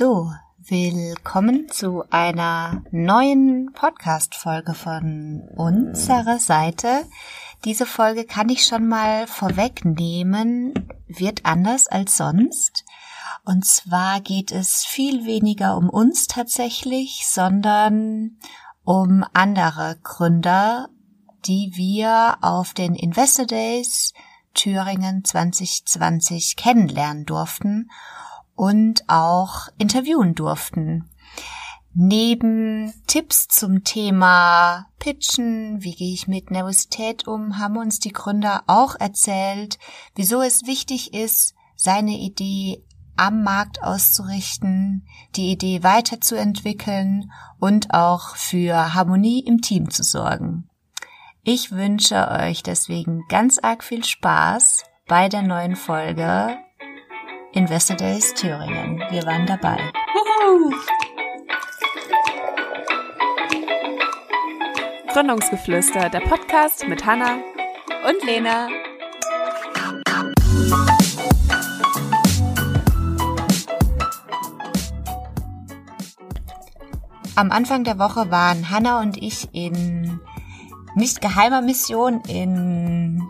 So, willkommen zu einer neuen Podcast-Folge von unserer Seite. Diese Folge kann ich schon mal vorwegnehmen, wird anders als sonst. Und zwar geht es viel weniger um uns tatsächlich, sondern um andere Gründer, die wir auf den Investor Days Thüringen 2020 kennenlernen durften und auch interviewen durften. Neben Tipps zum Thema Pitchen, wie gehe ich mit Nervosität um, haben uns die Gründer auch erzählt, wieso es wichtig ist, seine Idee am Markt auszurichten, die Idee weiterzuentwickeln und auch für Harmonie im Team zu sorgen. Ich wünsche euch deswegen ganz arg viel Spaß bei der neuen Folge Investor Days Thüringen. Wir waren dabei. Juhu. Gründungsgeflüster, der Podcast mit Hanna und Lena. Am Anfang der Woche waren Hanna und ich in nicht geheimer Mission in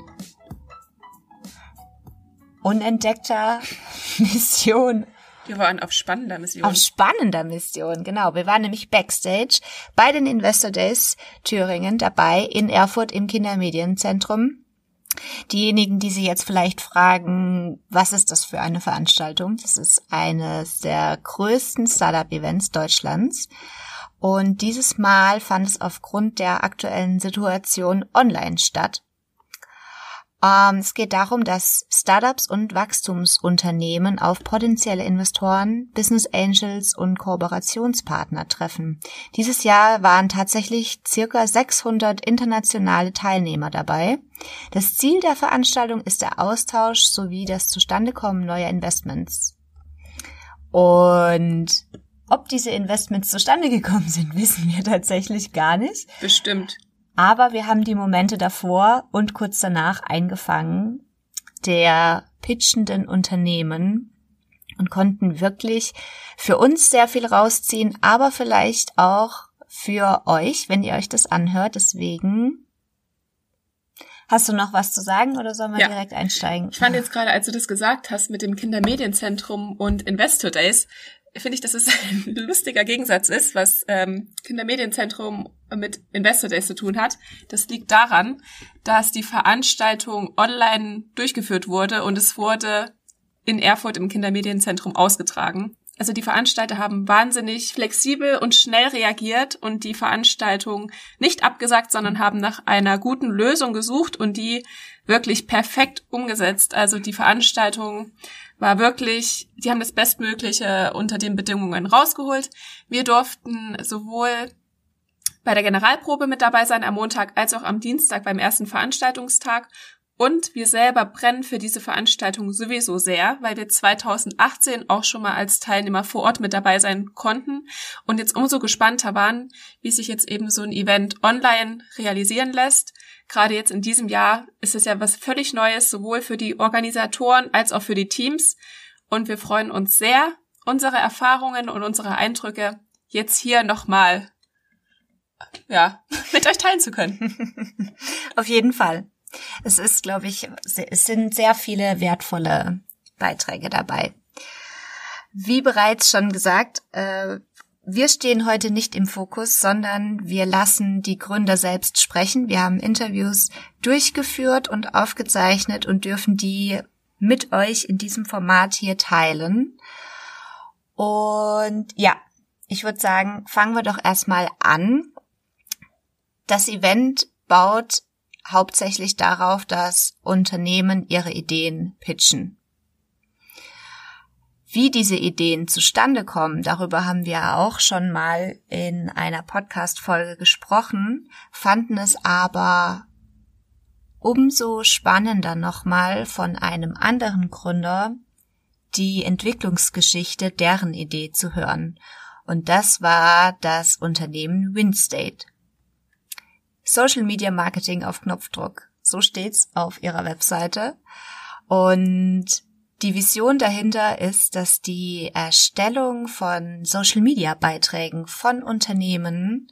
unentdeckter Mission. Wir waren auf spannender Mission. Auf spannender Mission, genau. Wir waren nämlich backstage bei den Investor Days Thüringen dabei in Erfurt im Kindermedienzentrum. Diejenigen, die Sie jetzt vielleicht fragen, was ist das für eine Veranstaltung? Das ist eines der größten Startup-Events Deutschlands. Und dieses Mal fand es aufgrund der aktuellen Situation online statt. Ähm, es geht darum, dass Startups und Wachstumsunternehmen auf potenzielle Investoren, Business Angels und Kooperationspartner treffen. Dieses Jahr waren tatsächlich circa 600 internationale Teilnehmer dabei. Das Ziel der Veranstaltung ist der Austausch sowie das Zustandekommen neuer Investments. Und ob diese Investments zustande gekommen sind, wissen wir tatsächlich gar nicht. Bestimmt. Aber wir haben die Momente davor und kurz danach eingefangen der pitchenden Unternehmen und konnten wirklich für uns sehr viel rausziehen, aber vielleicht auch für euch, wenn ihr euch das anhört. Deswegen Hast du noch was zu sagen oder sollen wir ja. direkt einsteigen? Ich fand jetzt gerade, als du das gesagt hast mit dem Kindermedienzentrum und Investor Days, finde ich, dass es ein lustiger Gegensatz ist, was ähm, Kindermedienzentrum mit Investor Days zu tun hat. Das liegt daran, dass die Veranstaltung online durchgeführt wurde und es wurde in Erfurt im Kindermedienzentrum ausgetragen. Also die Veranstalter haben wahnsinnig flexibel und schnell reagiert und die Veranstaltung nicht abgesagt, sondern haben nach einer guten Lösung gesucht und die wirklich perfekt umgesetzt. Also die Veranstaltung war wirklich, die haben das Bestmögliche unter den Bedingungen rausgeholt. Wir durften sowohl bei der Generalprobe mit dabei sein am Montag als auch am Dienstag beim ersten Veranstaltungstag. Und wir selber brennen für diese Veranstaltung sowieso sehr, weil wir 2018 auch schon mal als Teilnehmer vor Ort mit dabei sein konnten und jetzt umso gespannter waren, wie sich jetzt eben so ein Event online realisieren lässt gerade jetzt in diesem Jahr ist es ja was völlig Neues, sowohl für die Organisatoren als auch für die Teams. Und wir freuen uns sehr, unsere Erfahrungen und unsere Eindrücke jetzt hier nochmal, ja, mit euch teilen zu können. Auf jeden Fall. Es ist, glaube ich, es sind sehr viele wertvolle Beiträge dabei. Wie bereits schon gesagt, äh, wir stehen heute nicht im Fokus, sondern wir lassen die Gründer selbst sprechen. Wir haben Interviews durchgeführt und aufgezeichnet und dürfen die mit euch in diesem Format hier teilen. Und ja, ich würde sagen, fangen wir doch erstmal an. Das Event baut hauptsächlich darauf, dass Unternehmen ihre Ideen pitchen. Wie diese Ideen zustande kommen, darüber haben wir auch schon mal in einer Podcast-Folge gesprochen, fanden es aber umso spannender nochmal von einem anderen Gründer die Entwicklungsgeschichte deren Idee zu hören. Und das war das Unternehmen Winstate. Social Media Marketing auf Knopfdruck. So steht's auf ihrer Webseite. Und Die Vision dahinter ist, dass die Erstellung von Social-Media-Beiträgen von Unternehmen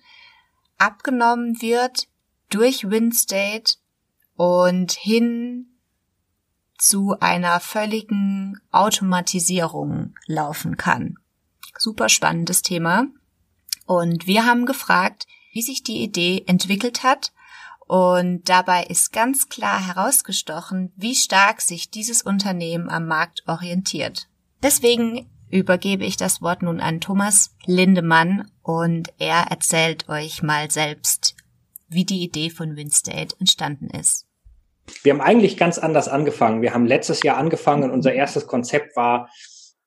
abgenommen wird durch WinState und hin zu einer völligen Automatisierung laufen kann. Super spannendes Thema. Und wir haben gefragt, wie sich die Idee entwickelt hat. Und dabei ist ganz klar herausgestochen, wie stark sich dieses Unternehmen am Markt orientiert. Deswegen übergebe ich das Wort nun an Thomas Lindemann und er erzählt euch mal selbst, wie die Idee von WinState entstanden ist. Wir haben eigentlich ganz anders angefangen. Wir haben letztes Jahr angefangen und unser erstes Konzept war,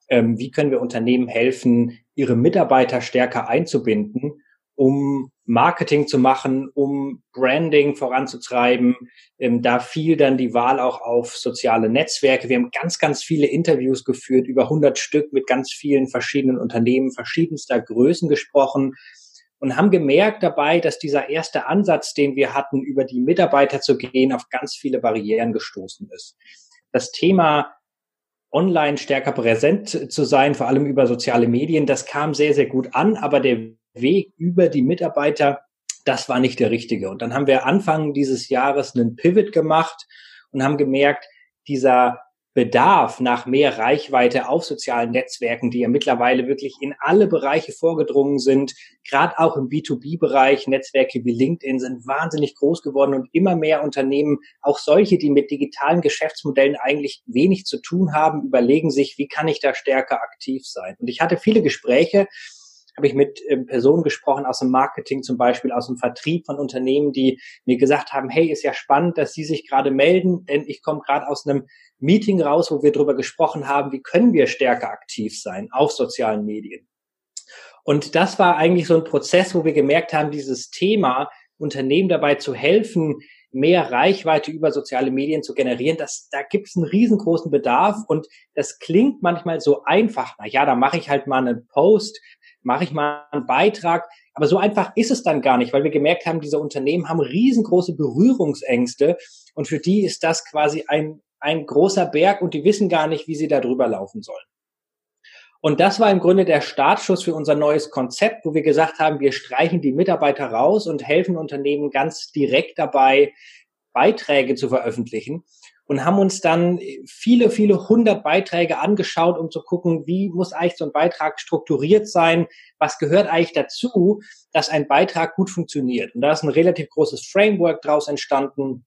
ähm, wie können wir Unternehmen helfen, ihre Mitarbeiter stärker einzubinden, um Marketing zu machen, um Branding voranzutreiben. Ähm, da fiel dann die Wahl auch auf soziale Netzwerke. Wir haben ganz, ganz viele Interviews geführt, über 100 Stück mit ganz vielen verschiedenen Unternehmen verschiedenster Größen gesprochen und haben gemerkt dabei, dass dieser erste Ansatz, den wir hatten, über die Mitarbeiter zu gehen, auf ganz viele Barrieren gestoßen ist. Das Thema online stärker präsent zu sein, vor allem über soziale Medien, das kam sehr, sehr gut an, aber der Weg über die Mitarbeiter, das war nicht der richtige. Und dann haben wir Anfang dieses Jahres einen Pivot gemacht und haben gemerkt, dieser Bedarf nach mehr Reichweite auf sozialen Netzwerken, die ja mittlerweile wirklich in alle Bereiche vorgedrungen sind, gerade auch im B2B-Bereich, Netzwerke wie LinkedIn sind wahnsinnig groß geworden und immer mehr Unternehmen, auch solche, die mit digitalen Geschäftsmodellen eigentlich wenig zu tun haben, überlegen sich, wie kann ich da stärker aktiv sein. Und ich hatte viele Gespräche, habe ich mit ähm, Personen gesprochen aus dem Marketing zum Beispiel, aus dem Vertrieb von Unternehmen, die mir gesagt haben, hey, ist ja spannend, dass Sie sich gerade melden, denn ich komme gerade aus einem Meeting raus, wo wir darüber gesprochen haben, wie können wir stärker aktiv sein auf sozialen Medien. Und das war eigentlich so ein Prozess, wo wir gemerkt haben, dieses Thema, Unternehmen dabei zu helfen, mehr Reichweite über soziale Medien zu generieren, das, da gibt es einen riesengroßen Bedarf und das klingt manchmal so einfach. Na ja, da mache ich halt mal einen Post, mache ich mal einen Beitrag. Aber so einfach ist es dann gar nicht, weil wir gemerkt haben, diese Unternehmen haben riesengroße Berührungsängste und für die ist das quasi ein, ein großer Berg und die wissen gar nicht, wie sie da drüber laufen sollen. Und das war im Grunde der Startschuss für unser neues Konzept, wo wir gesagt haben, wir streichen die Mitarbeiter raus und helfen Unternehmen ganz direkt dabei, Beiträge zu veröffentlichen und haben uns dann viele, viele hundert Beiträge angeschaut, um zu gucken, wie muss eigentlich so ein Beitrag strukturiert sein, was gehört eigentlich dazu, dass ein Beitrag gut funktioniert. Und da ist ein relativ großes Framework daraus entstanden,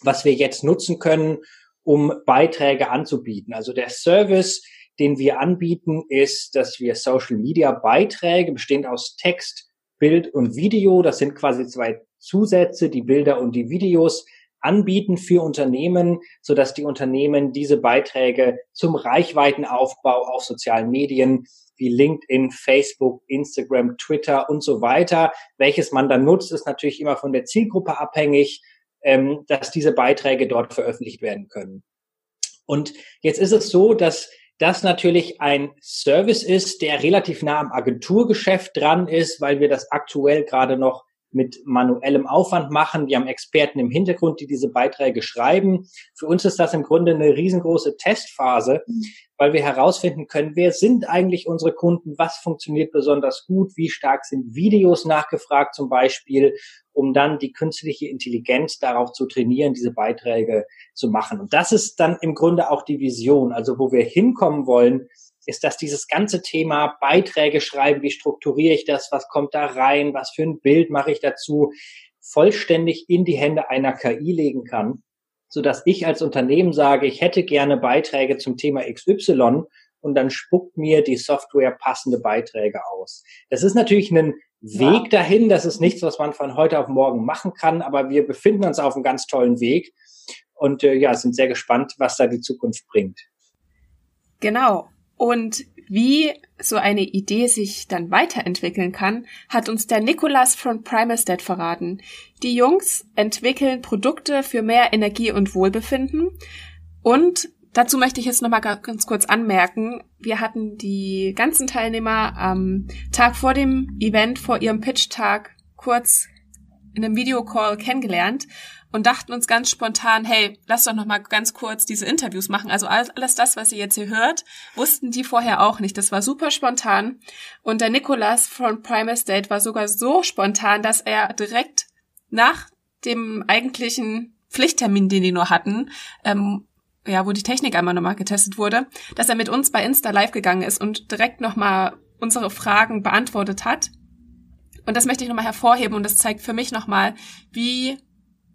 was wir jetzt nutzen können, um Beiträge anzubieten. Also der Service, den wir anbieten, ist, dass wir Social Media Beiträge bestehend aus Text, Bild und Video, das sind quasi zwei Zusätze, die Bilder und die Videos, anbieten für Unternehmen, so dass die Unternehmen diese Beiträge zum Reichweitenaufbau auf sozialen Medien wie LinkedIn, Facebook, Instagram, Twitter und so weiter, welches man dann nutzt, ist natürlich immer von der Zielgruppe abhängig, ähm, dass diese Beiträge dort veröffentlicht werden können. Und jetzt ist es so, dass das natürlich ein Service ist, der relativ nah am Agenturgeschäft dran ist, weil wir das aktuell gerade noch mit manuellem Aufwand machen. Wir haben Experten im Hintergrund, die diese Beiträge schreiben. Für uns ist das im Grunde eine riesengroße Testphase, weil wir herausfinden können, wer sind eigentlich unsere Kunden, was funktioniert besonders gut, wie stark sind Videos nachgefragt zum Beispiel, um dann die künstliche Intelligenz darauf zu trainieren, diese Beiträge zu machen. Und das ist dann im Grunde auch die Vision, also wo wir hinkommen wollen, ist, dass dieses ganze Thema Beiträge schreiben, wie strukturiere ich das, was kommt da rein, was für ein Bild mache ich dazu, vollständig in die Hände einer KI legen kann, so dass ich als Unternehmen sage, ich hätte gerne Beiträge zum Thema XY und dann spuckt mir die Software passende Beiträge aus. Das ist natürlich ein Weg ja. dahin, das ist nichts, was man von heute auf morgen machen kann, aber wir befinden uns auf einem ganz tollen Weg und äh, ja, sind sehr gespannt, was da die Zukunft bringt. Genau. Und wie so eine Idee sich dann weiterentwickeln kann, hat uns der Nikolas von Primastat verraten. Die Jungs entwickeln Produkte für mehr Energie und Wohlbefinden. Und dazu möchte ich jetzt nochmal ganz kurz anmerken, wir hatten die ganzen Teilnehmer am Tag vor dem Event, vor ihrem Pitch-Tag kurz in einem Videocall kennengelernt und dachten uns ganz spontan, hey, lass doch noch mal ganz kurz diese Interviews machen. Also alles das, was ihr jetzt hier hört, wussten die vorher auch nicht. Das war super spontan. Und der Nikolas von Prime Estate war sogar so spontan, dass er direkt nach dem eigentlichen Pflichttermin, den die nur hatten, ähm, ja, wo die Technik einmal nochmal getestet wurde, dass er mit uns bei Insta live gegangen ist und direkt nochmal unsere Fragen beantwortet hat. Und das möchte ich nochmal hervorheben und das zeigt für mich nochmal, wie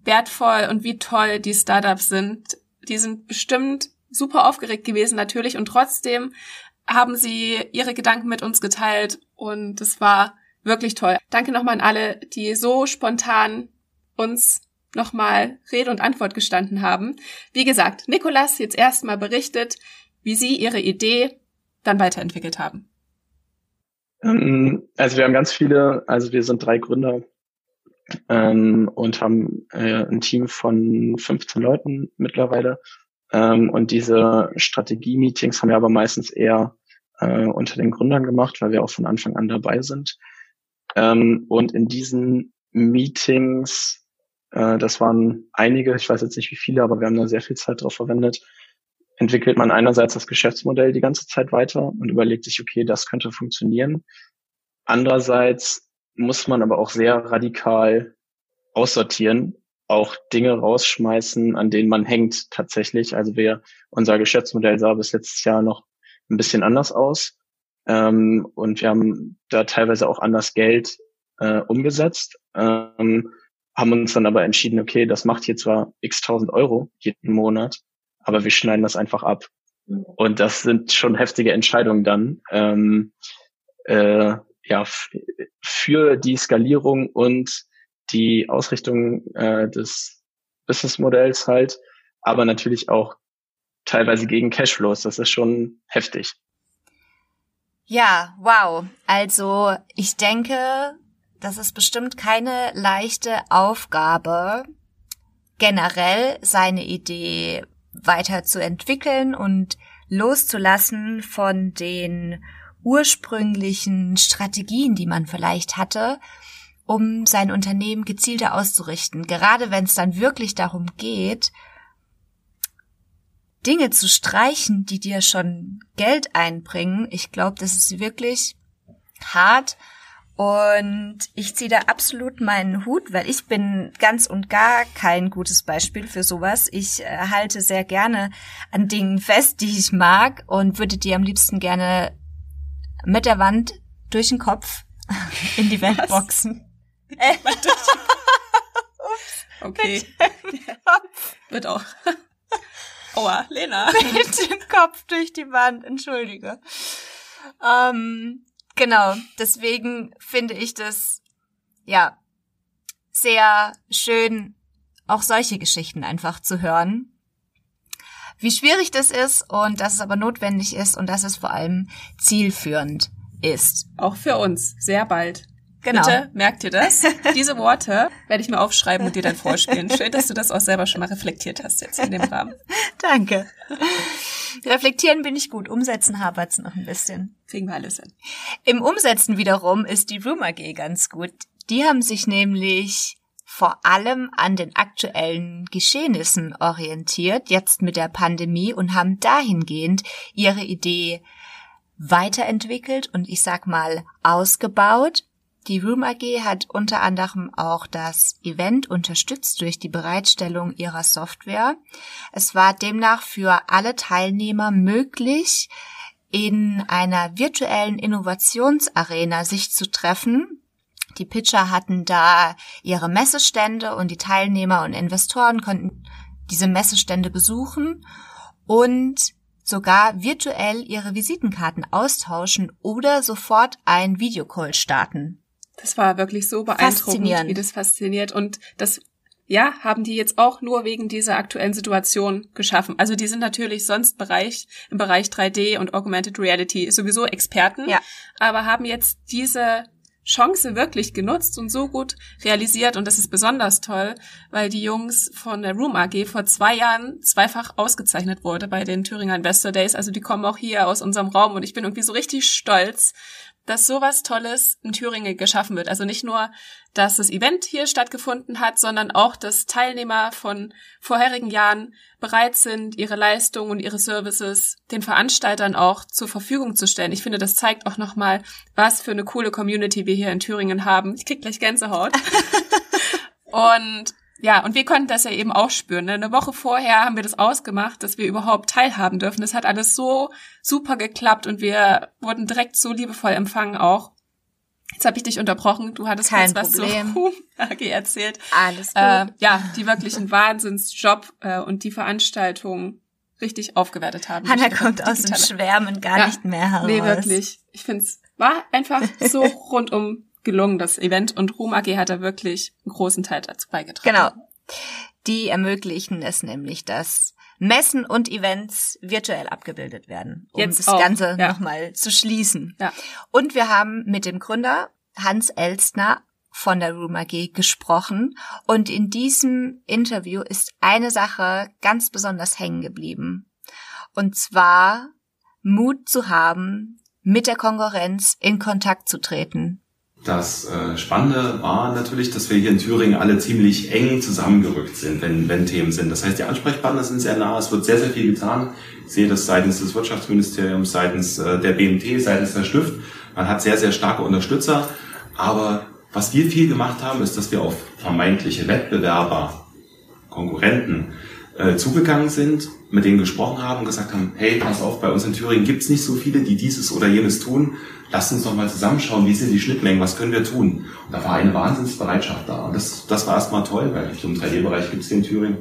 wertvoll und wie toll die Startups sind. Die sind bestimmt super aufgeregt gewesen natürlich und trotzdem haben sie ihre Gedanken mit uns geteilt und es war wirklich toll. Danke nochmal an alle, die so spontan uns nochmal Rede und Antwort gestanden haben. Wie gesagt, Nikolas jetzt erstmal berichtet, wie sie ihre Idee dann weiterentwickelt haben. Ähm, also wir haben ganz viele, also wir sind drei Gründer ähm, und haben äh, ein Team von 15 Leuten mittlerweile. Ähm, und diese Strategie-Meetings haben wir aber meistens eher äh, unter den Gründern gemacht, weil wir auch von Anfang an dabei sind. Ähm, und in diesen Meetings, äh, das waren einige, ich weiß jetzt nicht wie viele, aber wir haben da sehr viel Zeit drauf verwendet, entwickelt man einerseits das Geschäftsmodell die ganze Zeit weiter und überlegt sich, okay, das könnte funktionieren. Andererseits muss man aber auch sehr radikal aussortieren, auch Dinge rausschmeißen, an denen man hängt tatsächlich. Also wir, unser Geschäftsmodell sah bis letztes Jahr noch ein bisschen anders aus. Ähm, und wir haben da teilweise auch anders Geld äh, umgesetzt, ähm, haben uns dann aber entschieden, okay, das macht hier zwar x tausend Euro jeden Monat, aber wir schneiden das einfach ab. Und das sind schon heftige Entscheidungen dann. Ähm, äh, ja, für die Skalierung und die Ausrichtung äh, des Businessmodells halt, aber natürlich auch teilweise gegen Cashflows. Das ist schon heftig. Ja, wow. Also ich denke, das ist bestimmt keine leichte Aufgabe, generell seine Idee weiterzuentwickeln und loszulassen von den ursprünglichen Strategien, die man vielleicht hatte, um sein Unternehmen gezielter auszurichten. Gerade wenn es dann wirklich darum geht, Dinge zu streichen, die dir schon Geld einbringen. Ich glaube, das ist wirklich hart und ich ziehe da absolut meinen Hut, weil ich bin ganz und gar kein gutes Beispiel für sowas. Ich äh, halte sehr gerne an Dingen fest, die ich mag und würde die am liebsten gerne mit der Wand durch den Kopf in die Wand Was? boxen. Äh. Ups. Okay. Wird auch. Aua, Lena. Mit dem Kopf durch die Wand, entschuldige. Ähm, genau, deswegen finde ich das, ja, sehr schön, auch solche Geschichten einfach zu hören wie schwierig das ist und dass es aber notwendig ist und dass es vor allem zielführend ist. Auch für uns, sehr bald. Genau. Bitte merkt ihr das? Diese Worte werde ich mir aufschreiben und dir dann vorspielen. Schön, dass du das auch selber schon mal reflektiert hast jetzt in dem Rahmen. Danke. Reflektieren bin ich gut, umsetzen hapert's noch ein bisschen. Kriegen wir alles hin. Im Umsetzen wiederum ist die Room AG ganz gut. Die haben sich nämlich vor allem an den aktuellen Geschehnissen orientiert, jetzt mit der Pandemie und haben dahingehend ihre Idee weiterentwickelt und ich sag mal ausgebaut. Die Room AG hat unter anderem auch das Event unterstützt durch die Bereitstellung ihrer Software. Es war demnach für alle Teilnehmer möglich, in einer virtuellen Innovationsarena sich zu treffen, die Pitcher hatten da ihre Messestände und die Teilnehmer und Investoren konnten diese Messestände besuchen und sogar virtuell ihre Visitenkarten austauschen oder sofort ein Videocall starten. Das war wirklich so beeindruckend, wie das fasziniert. Und das, ja, haben die jetzt auch nur wegen dieser aktuellen Situation geschaffen. Also die sind natürlich sonst Bereich, im Bereich 3D und Augmented Reality sowieso Experten, ja. aber haben jetzt diese Chance wirklich genutzt und so gut realisiert. Und das ist besonders toll, weil die Jungs von der Room AG vor zwei Jahren zweifach ausgezeichnet wurde bei den Thüringer Investor Days. Also die kommen auch hier aus unserem Raum und ich bin irgendwie so richtig stolz, dass sowas Tolles in Thüringen geschaffen wird. Also nicht nur, dass das Event hier stattgefunden hat, sondern auch, dass Teilnehmer von vorherigen Jahren bereit sind, ihre Leistungen und ihre Services den Veranstaltern auch zur Verfügung zu stellen. Ich finde, das zeigt auch nochmal, was für eine coole Community wir hier in Thüringen haben. Ich krieg gleich Gänsehaut. und ja, und wir konnten das ja eben auch spüren. Ne? Eine Woche vorher haben wir das ausgemacht, dass wir überhaupt teilhaben dürfen. Das hat alles so super geklappt und wir wurden direkt so liebevoll empfangen auch. Jetzt habe ich dich unterbrochen. Du hattest Kein kurz Problem. was zu AG erzählt. Alles gut. Äh, ja, die wirklich einen Wahnsinnsjob äh, und die Veranstaltung richtig aufgewertet haben. Hannah Durch kommt aus dem Schwärmen gar Ja. nicht mehr heraus. Nee, wirklich. Ich find's war einfach so rundum gelungen, das Event. Und Ruhm AG hat da wirklich einen großen Teil dazu beigetragen. Genau. Die ermöglichen es nämlich, dass Messen und Events virtuell abgebildet werden, um Jetzt das auch, Ganze ja. nochmal zu schließen. Ja. Und wir haben mit dem Gründer Hans Elstner von der Room AG gesprochen. Und in diesem Interview ist eine Sache ganz besonders hängen geblieben. Und zwar Mut zu haben, mit der Konkurrenz in Kontakt zu treten. Das äh, Spannende war natürlich, dass wir hier in Thüringen alle ziemlich eng zusammengerückt sind, wenn, wenn Themen sind. Das heißt, die Ansprechpartner sind sehr nah, es wird sehr, sehr viel getan. Ich sehe das seitens des Wirtschaftsministeriums, seitens äh, der BMT, seitens der Stift. Man hat sehr, sehr starke Unterstützer. Aber was wir viel gemacht haben, ist, dass wir auf vermeintliche Wettbewerber, Konkurrenten äh, zugegangen sind, mit denen gesprochen haben und gesagt haben, hey, pass auf, bei uns in Thüringen gibt's nicht so viele, die dieses oder jenes tun. Lasst uns doch mal zusammenschauen, wie sind die Schnittmengen, was können wir tun? Und da war eine Wahnsinnsbereitschaft da. Und das, das war erstmal toll, weil im 3D-Bereich gibt's hier in Thüringen,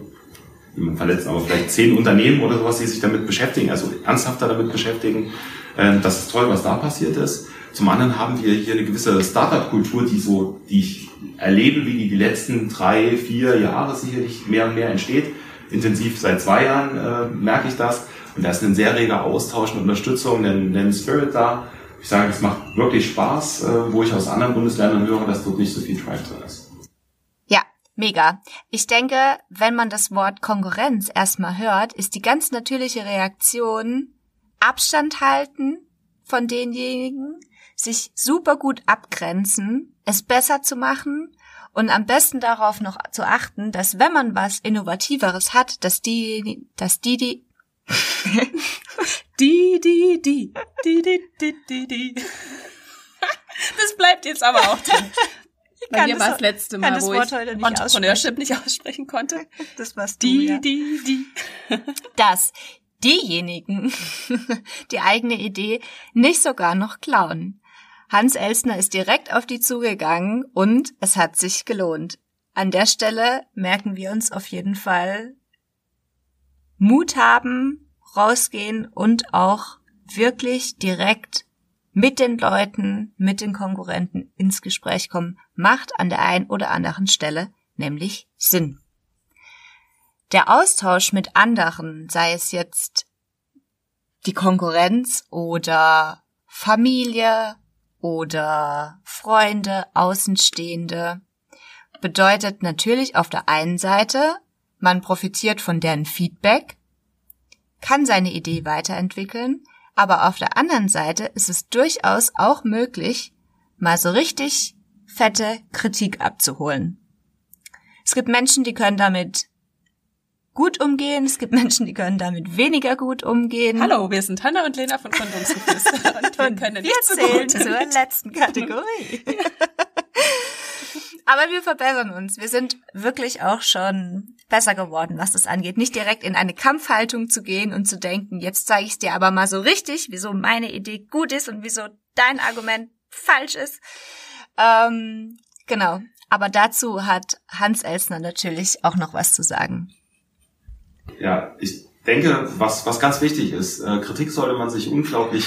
niemand verletzt, aber vielleicht zehn Unternehmen oder sowas, die sich damit beschäftigen, also ernsthafter damit beschäftigen. Ähm, Das ist toll, was da passiert ist. Zum anderen haben wir hier eine gewisse Startup-Kultur, die so, die ich erlebe, wie die die letzten drei, vier Jahre sicherlich mehr und mehr entsteht. Intensiv seit zwei Jahren äh, merke ich das. Und da ist ein sehr reger Austausch und Unterstützung, ein, ein Spirit da. Ich sage, es macht wirklich Spaß, äh, wo ich aus anderen Bundesländern höre, dass dort nicht so viel Drive drin ist. Ja, mega. Ich denke, wenn man das Wort Konkurrenz erstmal hört, ist die ganz natürliche Reaktion Abstand halten von denjenigen, sich super gut abgrenzen, es besser zu machen und am besten darauf noch zu achten, dass wenn man was Innovativeres hat, dass die, dass die, die, Die, die, die, die, die, die, die, die. Das bleibt jetzt aber auch drin. Bei kann mir das- war das letzte kann Mal, das wo Wort ich heute nicht Entrepreneurship nicht aussprechen konnte. das warst du, Die, ja. die, die. dass diejenigen die eigene Idee nicht sogar noch klauen. Hans Elsner ist direkt auf die zugegangen und es hat sich gelohnt. An der Stelle merken wir uns auf jeden Fall Mut haben, rausgehen und auch wirklich direkt mit den Leuten, mit den Konkurrenten ins Gespräch kommen, macht an der einen oder anderen Stelle nämlich Sinn. Der Austausch mit anderen, sei es jetzt die Konkurrenz oder Familie oder Freunde, Außenstehende, bedeutet natürlich auf der einen Seite, man profitiert von deren Feedback, kann seine Idee weiterentwickeln, aber auf der anderen Seite ist es durchaus auch möglich, mal so richtig fette Kritik abzuholen. Es gibt Menschen, die können damit gut umgehen, es gibt Menschen, die können damit weniger gut umgehen. Hallo, wir sind Hanna und Lena von Kondumsgeflüster und wir können wir nicht so zählen gut. zur letzten Kategorie. Aber wir verbessern uns. Wir sind wirklich auch schon besser geworden, was das angeht. Nicht direkt in eine Kampfhaltung zu gehen und zu denken, jetzt zeige ich dir aber mal so richtig, wieso meine Idee gut ist und wieso dein Argument falsch ist. Ähm, genau. Aber dazu hat Hans Elsner natürlich auch noch was zu sagen. Ja, ich denke, was, was ganz wichtig ist, äh, Kritik sollte man sich unglaublich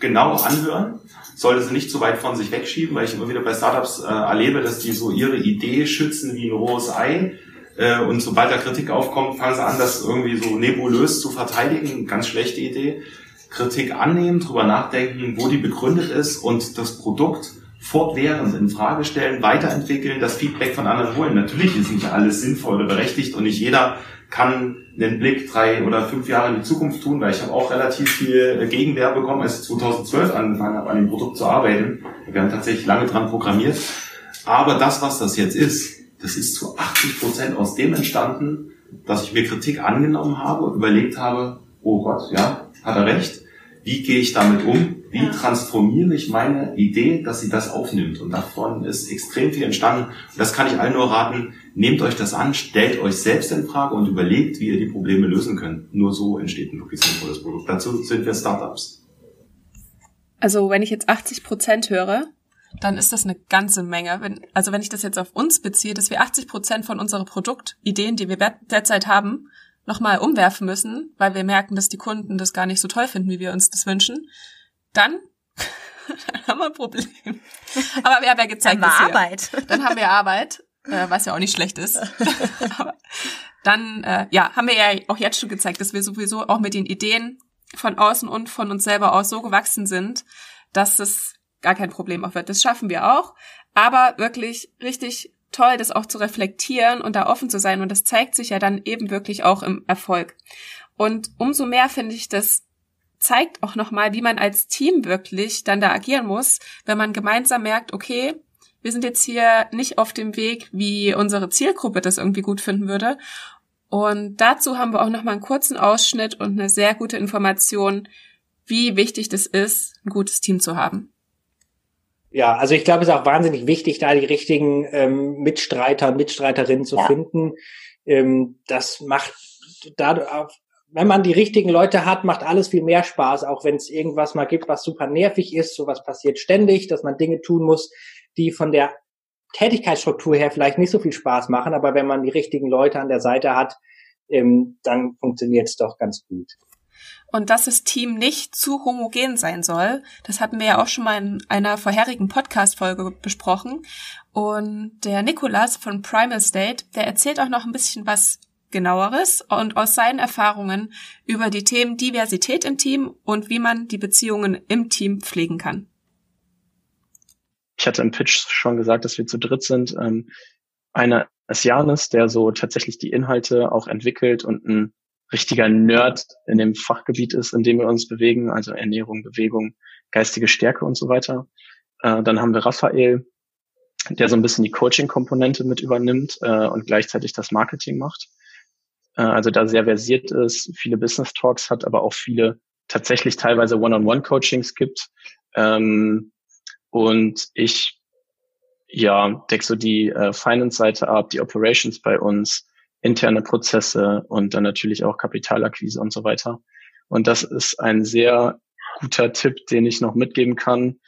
genau anhören, sollte sie nicht zu weit von sich wegschieben, weil ich immer wieder bei Startups äh, erlebe, dass die so ihre Idee schützen wie ein rohes Ei. Äh, und sobald da Kritik aufkommt, fangen sie an, das irgendwie so nebulös zu verteidigen. Ganz schlechte Idee. Kritik annehmen, drüber nachdenken, wo die begründet ist und das Produkt fortwährend in Frage stellen, weiterentwickeln, das Feedback von anderen holen. Natürlich ist nicht alles sinnvoll oder berechtigt und nicht jeder kann den Blick drei oder fünf Jahre in die Zukunft tun, weil ich habe auch relativ viel Gegenwehr bekommen, als ich 2012 angefangen habe, an dem Produkt zu arbeiten. Wir haben tatsächlich lange dran programmiert. Aber das, was das jetzt ist, das ist zu 80 Prozent aus dem entstanden, dass ich mir Kritik angenommen habe und überlegt habe, oh Gott, ja, hat er recht. Wie gehe ich damit um? Wie transformiere ich meine Idee, dass sie das aufnimmt? Und davon ist extrem viel entstanden. Und das kann ich allen nur raten. Nehmt euch das an, stellt euch selbst in Frage und überlegt, wie ihr die Probleme lösen könnt. Nur so entsteht ein wirklich sinnvolles Produkt. Dazu sind wir Startups. Also wenn ich jetzt 80 Prozent höre, dann ist das eine ganze Menge. Wenn, also wenn ich das jetzt auf uns beziehe, dass wir 80 Prozent von unserer Produktideen, die wir derzeit haben, nochmal umwerfen müssen, weil wir merken, dass die Kunden das gar nicht so toll finden, wie wir uns das wünschen, dann, dann haben wir ein Problem. Aber wir haben ja gezeigt, dann haben wir Arbeit. Dann haben wir Arbeit, äh, was ja auch nicht schlecht ist. Aber dann, äh, ja, haben wir ja auch jetzt schon gezeigt, dass wir sowieso auch mit den Ideen von außen und von uns selber aus so gewachsen sind, dass es gar kein Problem auch wird. Das schaffen wir auch. Aber wirklich richtig toll, das auch zu reflektieren und da offen zu sein. Und das zeigt sich ja dann eben wirklich auch im Erfolg. Und umso mehr finde ich, das zeigt auch nochmal, wie man als Team wirklich dann da agieren muss, wenn man gemeinsam merkt, okay, wir sind jetzt hier nicht auf dem Weg, wie unsere Zielgruppe das irgendwie gut finden würde. Und dazu haben wir auch nochmal einen kurzen Ausschnitt und eine sehr gute Information, wie wichtig das ist, ein gutes Team zu haben. Ja, also ich glaube, es ist auch wahnsinnig wichtig, da die richtigen ähm, Mitstreiter und Mitstreiterinnen zu ja. finden. Ähm, das macht da, wenn man die richtigen Leute hat, macht alles viel mehr Spaß, auch wenn es irgendwas mal gibt, was super nervig ist. Sowas passiert ständig, dass man Dinge tun muss, die von der Tätigkeitsstruktur her vielleicht nicht so viel Spaß machen, aber wenn man die richtigen Leute an der Seite hat, ähm, dann funktioniert es doch ganz gut und dass das Team nicht zu homogen sein soll. Das hatten wir ja auch schon mal in einer vorherigen Podcast-Folge besprochen. Und der Nikolas von Primal State, der erzählt auch noch ein bisschen was genaueres und aus seinen Erfahrungen über die Themen Diversität im Team und wie man die Beziehungen im Team pflegen kann. Ich hatte im Pitch schon gesagt, dass wir zu dritt sind. Ähm, einer ist Janis, der so tatsächlich die Inhalte auch entwickelt und ein richtiger Nerd in dem Fachgebiet ist, in dem wir uns bewegen, also Ernährung, Bewegung, geistige Stärke und so weiter. Äh, dann haben wir Raphael, der so ein bisschen die Coaching-Komponente mit übernimmt äh, und gleichzeitig das Marketing macht. Äh, also da sehr versiert ist, viele Business Talks hat, aber auch viele tatsächlich teilweise One-on-One-Coachings gibt. Ähm, und ich ja, deck so die äh, Finance-Seite ab, die Operations bei uns, interne Prozesse und dann natürlich auch Kapitalakquise und so weiter. Und das ist ein sehr guter Tipp, den ich noch mitgeben kann.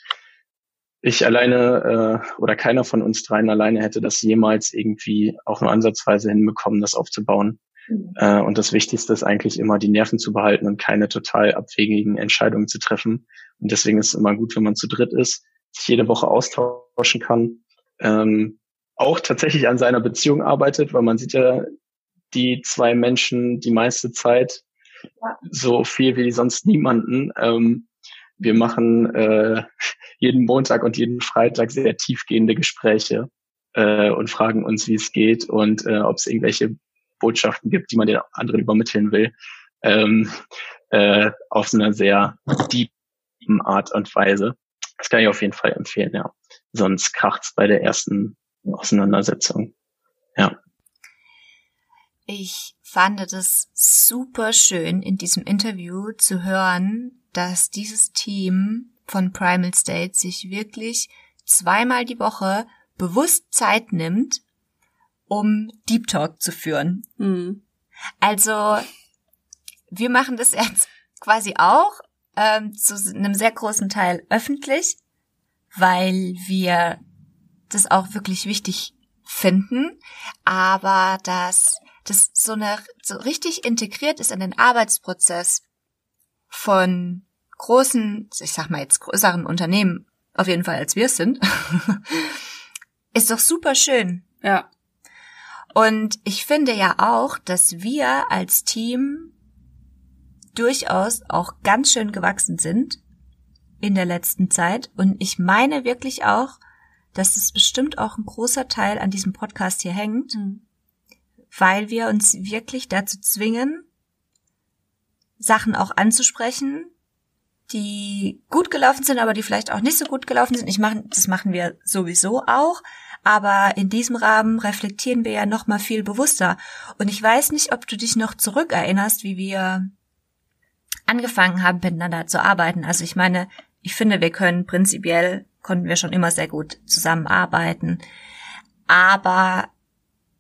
Ich alleine äh, oder keiner von uns dreien alleine hätte das jemals irgendwie auch nur ansatzweise hinbekommen, das aufzubauen. Mhm. Äh, und das Wichtigste ist eigentlich immer, die Nerven zu behalten und keine total abwegigen Entscheidungen zu treffen. Und deswegen ist es immer gut, wenn man zu dritt ist, sich jede Woche austauschen kann, ähm, auch tatsächlich an seiner Beziehung arbeitet, weil man sieht ja die zwei Menschen die meiste Zeit so viel wie sonst niemanden. Ähm, wir machen äh, jeden Montag und jeden Freitag sehr tiefgehende Gespräche äh, und fragen uns, wie es geht und äh, ob es irgendwelche Botschaften gibt, die man den anderen übermitteln will. Ähm, äh, auf so einer sehr tiefen Art und Weise. Das kann ich auf jeden Fall empfehlen, ja. Sonst kracht's bei der ersten Auseinandersetzung. Ja. Ich fand es super schön in diesem Interview zu hören, dass dieses Team von Primal State sich wirklich zweimal die Woche bewusst Zeit nimmt, um Deep Talk zu führen. Mhm. Also wir machen das jetzt quasi auch ähm, zu einem sehr großen Teil öffentlich, weil wir das auch wirklich wichtig finden, aber das das so eine so richtig integriert ist in den Arbeitsprozess von großen, ich sag mal jetzt größeren Unternehmen, auf jeden Fall als wir es sind, ist doch super schön. Ja. Und ich finde ja auch, dass wir als Team durchaus auch ganz schön gewachsen sind in der letzten Zeit. Und ich meine wirklich auch, dass es bestimmt auch ein großer Teil an diesem Podcast hier hängt, mhm. weil wir uns wirklich dazu zwingen, Sachen auch anzusprechen, die gut gelaufen sind, aber die vielleicht auch nicht so gut gelaufen sind. Ich mache, das machen wir sowieso auch. Aber in diesem Rahmen reflektieren wir ja noch mal viel bewusster. Und ich weiß nicht, ob du dich noch zurückerinnerst, wie wir angefangen haben, miteinander zu arbeiten. Also ich meine, ich finde, wir können prinzipiell, konnten wir schon immer sehr gut zusammenarbeiten. Aber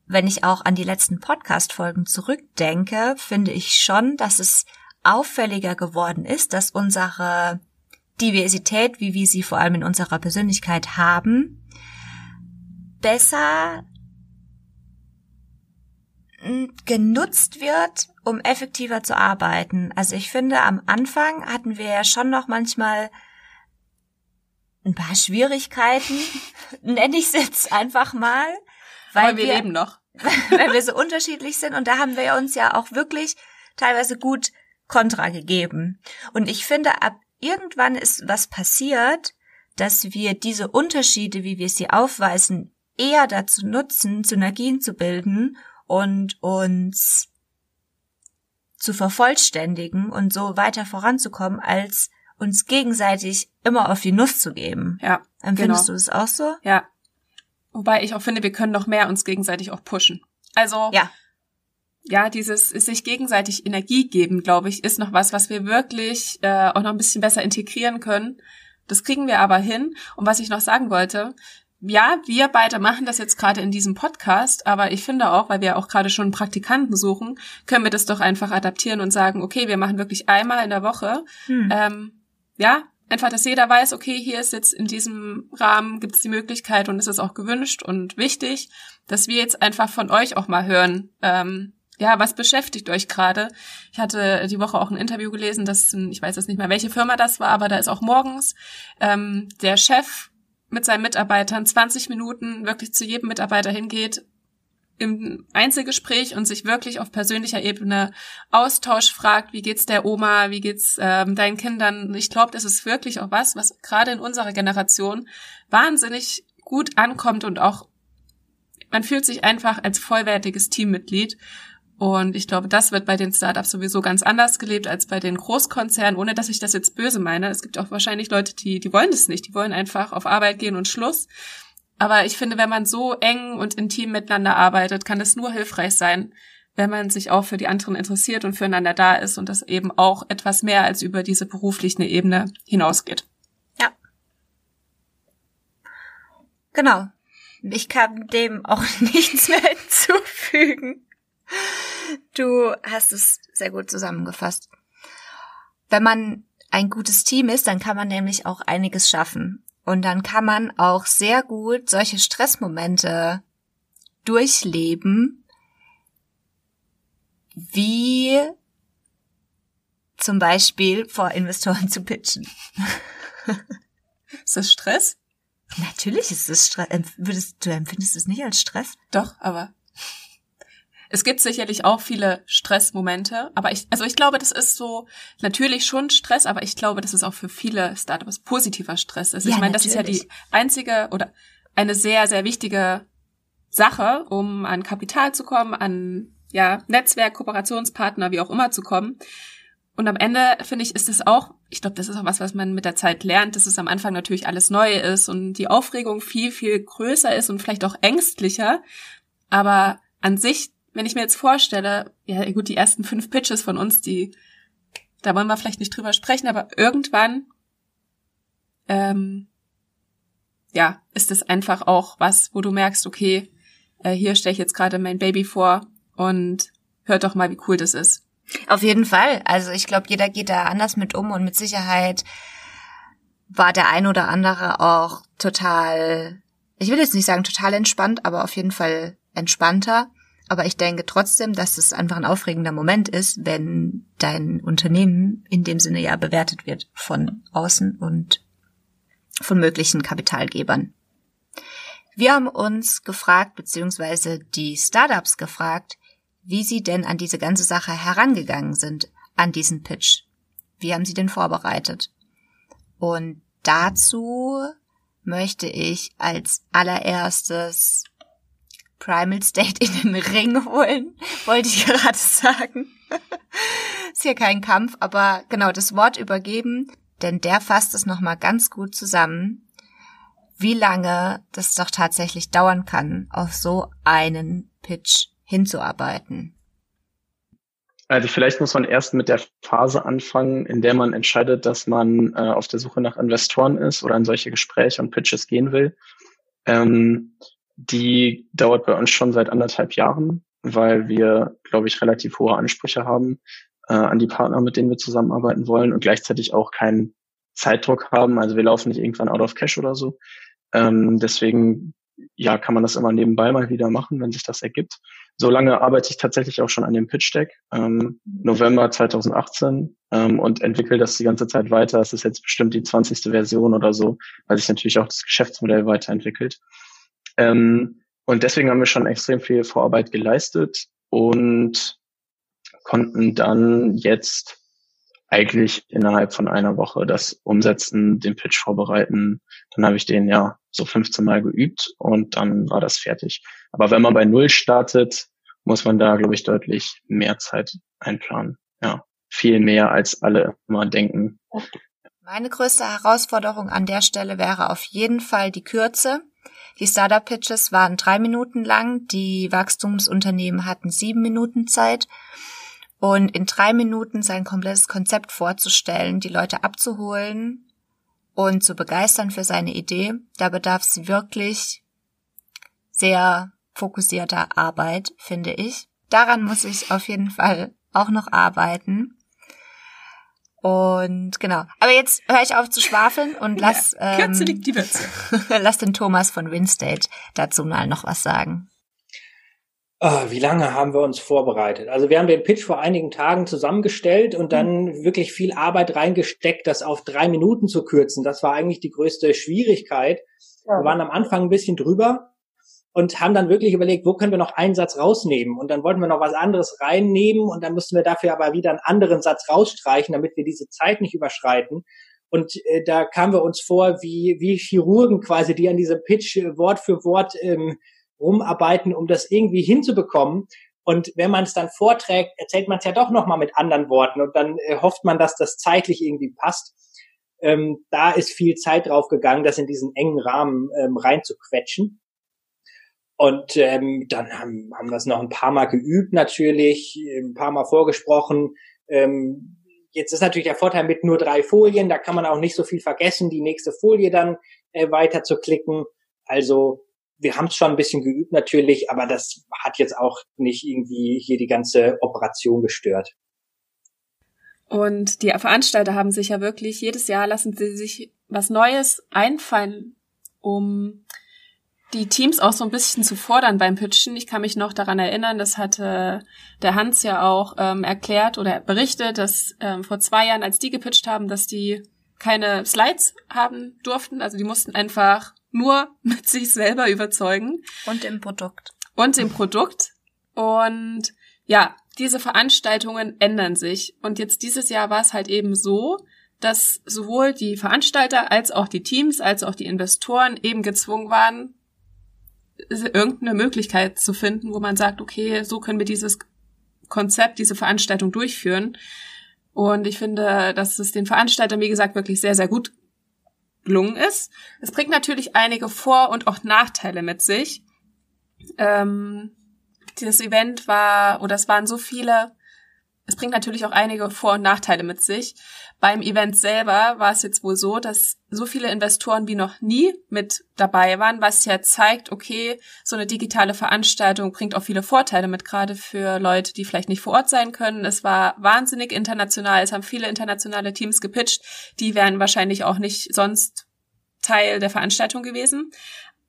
wenn ich auch an die letzten Podcast-Folgen zurückdenke, finde ich schon, dass es auffälliger geworden ist, dass unsere Diversität, wie wir sie vor allem in unserer Persönlichkeit haben, besser genutzt wird, um effektiver zu arbeiten. Also ich finde, am Anfang hatten wir ja schon noch manchmal ein paar Schwierigkeiten, nenne ich es jetzt einfach mal. Weil Aber wir, wir leben noch. weil wir so unterschiedlich sind und da haben wir uns ja auch wirklich teilweise gut Kontra gegeben. Und ich finde, ab irgendwann ist was passiert, dass wir diese Unterschiede, wie wir sie aufweisen, eher dazu nutzen, Synergien zu bilden und uns zu vervollständigen und so weiter voranzukommen, als uns gegenseitig immer auf die Nuss zu geben. Ja. Empfindest genau. du das auch so? Ja. Wobei ich auch finde, wir können noch mehr uns gegenseitig auch pushen. Also ja ja, dieses sich gegenseitig Energie geben, glaube ich, ist noch was, was wir wirklich äh, auch noch ein bisschen besser integrieren können. Das kriegen wir aber hin. Und was ich noch sagen wollte, ja, wir beide machen das jetzt gerade in diesem Podcast, aber ich finde auch, weil wir auch gerade schon Praktikanten suchen, können wir das doch einfach adaptieren und sagen, okay, wir machen wirklich einmal in der Woche. Hm. Ähm, ja, einfach, dass jeder weiß, okay, hier ist jetzt in diesem Rahmen gibt es die Möglichkeit und es ist auch gewünscht und wichtig, dass wir jetzt einfach von euch auch mal hören, ähm, ja, was beschäftigt euch gerade? Ich hatte die Woche auch ein Interview gelesen, dass, ich weiß jetzt nicht mehr, welche Firma das war, aber da ist auch morgens ähm, der Chef mit seinen Mitarbeitern 20 Minuten wirklich zu jedem Mitarbeiter hingeht im Einzelgespräch und sich wirklich auf persönlicher Ebene Austausch fragt, wie geht's der Oma, wie geht's ähm, deinen Kindern. Ich glaube, das ist wirklich auch was, was gerade in unserer Generation wahnsinnig gut ankommt und auch man fühlt sich einfach als vollwertiges Teammitglied und ich glaube, das wird bei den Startups sowieso ganz anders gelebt als bei den Großkonzernen, ohne dass ich das jetzt böse meine. Es gibt auch wahrscheinlich Leute, die, die wollen das nicht. Die wollen einfach auf Arbeit gehen und Schluss. Aber ich finde, wenn man so eng und intim miteinander arbeitet, kann es nur hilfreich sein, wenn man sich auch für die anderen interessiert und füreinander da ist und das eben auch etwas mehr als über diese berufliche Ebene hinausgeht. Ja. Genau. Ich kann dem auch nichts mehr hinzufügen. Du hast es sehr gut zusammengefasst. Wenn man ein gutes Team ist, dann kann man nämlich auch einiges schaffen. Und dann kann man auch sehr gut solche Stressmomente durchleben, wie zum Beispiel vor Investoren zu pitchen. Ist das Stress? Natürlich ist es Stress. Würdest, du empfindest es nicht als Stress? Doch, aber es gibt sicherlich auch viele Stressmomente, aber ich, also ich glaube, das ist so natürlich schon Stress, aber ich glaube, dass es auch für viele Startups positiver Stress ist. Ja, ich meine, das ist ja die einzige oder eine sehr, sehr wichtige Sache, um an Kapital zu kommen, an ja, Netzwerk, Kooperationspartner, wie auch immer zu kommen. Und am Ende, finde ich, ist es auch, ich glaube, das ist auch was, was man mit der Zeit lernt, dass es am Anfang natürlich alles neu ist und die Aufregung viel, viel größer ist und vielleicht auch ängstlicher. Aber an sich wenn ich mir jetzt vorstelle, ja gut, die ersten fünf Pitches von uns, die, da wollen wir vielleicht nicht drüber sprechen, aber irgendwann, ähm, ja, ist es einfach auch was, wo du merkst, okay, äh, hier stelle ich jetzt gerade mein Baby vor und hört doch mal, wie cool das ist. Auf jeden Fall. Also ich glaube, jeder geht da anders mit um und mit Sicherheit war der ein oder andere auch total, ich will jetzt nicht sagen total entspannt, aber auf jeden Fall entspannter. Aber ich denke trotzdem, dass es einfach ein aufregender Moment ist, wenn dein Unternehmen in dem Sinne ja bewertet wird von außen und von möglichen Kapitalgebern. Wir haben uns gefragt, beziehungsweise die Startups gefragt, wie sie denn an diese ganze Sache herangegangen sind, an diesen Pitch. Wie haben sie den vorbereitet? Und dazu möchte ich als allererstes Primal State in den Ring holen, wollte ich gerade sagen. Ist hier kein Kampf, aber genau das Wort übergeben, denn der fasst es nochmal ganz gut zusammen, wie lange das doch tatsächlich dauern kann, auf so einen Pitch hinzuarbeiten. Also vielleicht muss man erst mit der Phase anfangen, in der man entscheidet, dass man äh, auf der Suche nach Investoren ist oder in solche Gespräche und Pitches gehen will. Ähm, die dauert bei uns schon seit anderthalb Jahren, weil wir, glaube ich, relativ hohe Ansprüche haben äh, an die Partner, mit denen wir zusammenarbeiten wollen und gleichzeitig auch keinen Zeitdruck haben. Also wir laufen nicht irgendwann out of cash oder so. Ähm, deswegen ja, kann man das immer nebenbei mal wieder machen, wenn sich das ergibt. So lange arbeite ich tatsächlich auch schon an dem Pitch Deck, ähm, November 2018, ähm, und entwickle das die ganze Zeit weiter. Es ist jetzt bestimmt die 20. Version oder so, weil sich natürlich auch das Geschäftsmodell weiterentwickelt. Ähm, und deswegen haben wir schon extrem viel Vorarbeit geleistet und konnten dann jetzt eigentlich innerhalb von einer Woche das umsetzen, den Pitch vorbereiten. Dann habe ich den ja so 15 Mal geübt und dann war das fertig. Aber wenn man bei Null startet, muss man da, glaube ich, deutlich mehr Zeit einplanen. Ja, viel mehr als alle immer denken. Meine größte Herausforderung an der Stelle wäre auf jeden Fall die Kürze. Die Startup-Pitches waren drei Minuten lang, die Wachstumsunternehmen hatten sieben Minuten Zeit. Und in drei Minuten sein komplettes Konzept vorzustellen, die Leute abzuholen und zu begeistern für seine Idee, da bedarf es wirklich sehr fokussierter Arbeit, finde ich. Daran muss ich auf jeden Fall auch noch arbeiten. Und genau. Aber jetzt höre ich auf zu schwafeln und lass, ja, Kürze ähm, liegt die Witze. lass den Thomas von Winstage dazu mal noch was sagen. Oh, wie lange haben wir uns vorbereitet? Also wir haben den Pitch vor einigen Tagen zusammengestellt und dann mhm. wirklich viel Arbeit reingesteckt, das auf drei Minuten zu kürzen. Das war eigentlich die größte Schwierigkeit. Ja. Wir waren am Anfang ein bisschen drüber und haben dann wirklich überlegt, wo können wir noch einen Satz rausnehmen? Und dann wollten wir noch was anderes reinnehmen und dann mussten wir dafür aber wieder einen anderen Satz rausstreichen, damit wir diese Zeit nicht überschreiten. Und äh, da kamen wir uns vor wie, wie Chirurgen quasi, die an diesem Pitch äh, Wort für Wort ähm, rumarbeiten, um das irgendwie hinzubekommen. Und wenn man es dann vorträgt, erzählt man es ja doch nochmal mit anderen Worten und dann äh, hofft man, dass das zeitlich irgendwie passt. Ähm, da ist viel Zeit drauf gegangen, das in diesen engen Rahmen ähm, reinzuquetschen. Und ähm, dann haben, haben wir es noch ein paar Mal geübt natürlich, ein paar Mal vorgesprochen. Ähm, jetzt ist natürlich der Vorteil mit nur drei Folien, da kann man auch nicht so viel vergessen, die nächste Folie dann äh, weiter zu klicken. Also wir haben es schon ein bisschen geübt natürlich, aber das hat jetzt auch nicht irgendwie hier die ganze Operation gestört. Und die Veranstalter haben sich ja wirklich jedes Jahr lassen sie sich was Neues einfallen, um die Teams auch so ein bisschen zu fordern beim Pitchen. Ich kann mich noch daran erinnern, das hatte der Hans ja auch ähm, erklärt oder berichtet, dass ähm, vor zwei Jahren, als die gepitcht haben, dass die keine Slides haben durften. Also die mussten einfach nur mit sich selber überzeugen. Und dem Produkt. Und dem Produkt. Und ja, diese Veranstaltungen ändern sich. Und jetzt dieses Jahr war es halt eben so, dass sowohl die Veranstalter als auch die Teams als auch die Investoren eben gezwungen waren, irgendeine Möglichkeit zu finden, wo man sagt, okay, so können wir dieses Konzept, diese Veranstaltung durchführen. Und ich finde, dass es den Veranstaltern, wie gesagt, wirklich sehr, sehr gut gelungen ist. Es bringt natürlich einige Vor- und auch Nachteile mit sich. Ähm, dieses Event war, oder es waren so viele es bringt natürlich auch einige Vor- und Nachteile mit sich. Beim Event selber war es jetzt wohl so, dass so viele Investoren wie noch nie mit dabei waren, was ja zeigt, okay, so eine digitale Veranstaltung bringt auch viele Vorteile mit, gerade für Leute, die vielleicht nicht vor Ort sein können. Es war wahnsinnig international, es haben viele internationale Teams gepitcht, die wären wahrscheinlich auch nicht sonst Teil der Veranstaltung gewesen.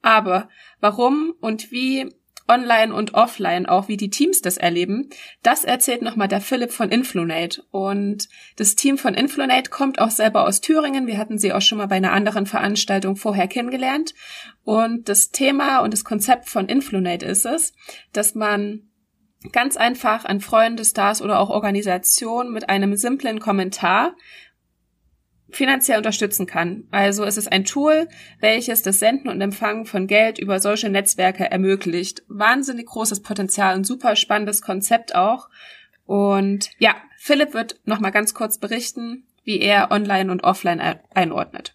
Aber warum und wie online und offline, auch wie die Teams das erleben, das erzählt nochmal der Philipp von Influnate. Und das Team von Influnate kommt auch selber aus Thüringen. Wir hatten sie auch schon mal bei einer anderen Veranstaltung vorher kennengelernt. Und das Thema und das Konzept von Influnate ist es, dass man ganz einfach an Freunde, Stars oder auch Organisationen mit einem simplen Kommentar finanziell unterstützen kann. Also es ist ein Tool, welches das Senden und Empfangen von Geld über solche Netzwerke ermöglicht. Wahnsinnig großes Potenzial und super spannendes Konzept auch. Und ja, Philipp wird noch mal ganz kurz berichten, wie er Online und Offline einordnet.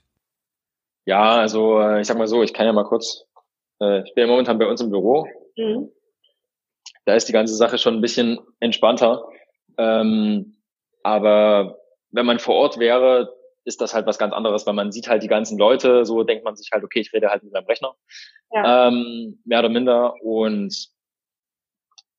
Ja, also äh, ich sag mal so, ich kann ja mal kurz, äh, ich bin ja momentan bei uns im Büro. Mhm. Da ist die ganze Sache schon ein bisschen entspannter. Ähm, aber wenn man vor Ort wäre, ist das halt was ganz anderes, weil man sieht halt die ganzen Leute, so denkt man sich halt, okay, ich rede halt mit meinem Rechner. Ja. Ähm, mehr oder minder. Und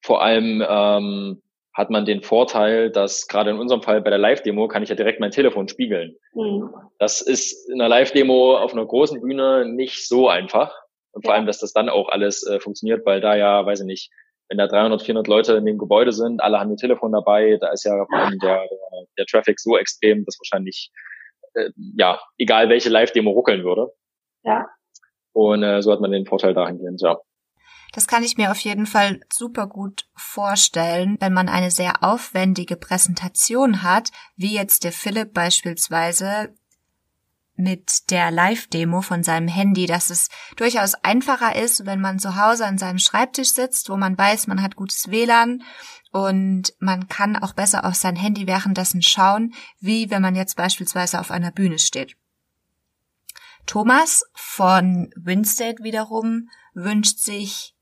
vor allem ähm, hat man den Vorteil, dass gerade in unserem Fall bei der Live-Demo kann ich ja direkt mein Telefon spiegeln. Mhm. Das ist in einer Live-Demo auf einer großen Bühne nicht so einfach. Und vor allem, dass das dann auch alles äh, funktioniert, weil da ja, weiß ich nicht, wenn da 300, 400 Leute in dem Gebäude sind, alle haben ihr Telefon dabei, da ist ja vor allem der, der, der Traffic so extrem, dass wahrscheinlich, äh, ja, egal welche Live-Demo ruckeln würde. Ja. Und äh, so hat man den Vorteil dahingehend, ja. Das kann ich mir auf jeden Fall super gut vorstellen, wenn man eine sehr aufwendige Präsentation hat, wie jetzt der Philipp beispielsweise mit der Live-Demo von seinem Handy, dass es durchaus einfacher ist, wenn man zu Hause an seinem Schreibtisch sitzt, wo man weiß, man hat gutes WLAN und man kann auch besser auf sein Handy währenddessen schauen, wie wenn man jetzt beispielsweise auf einer Bühne steht. Thomas von Winstate wiederum wünscht sich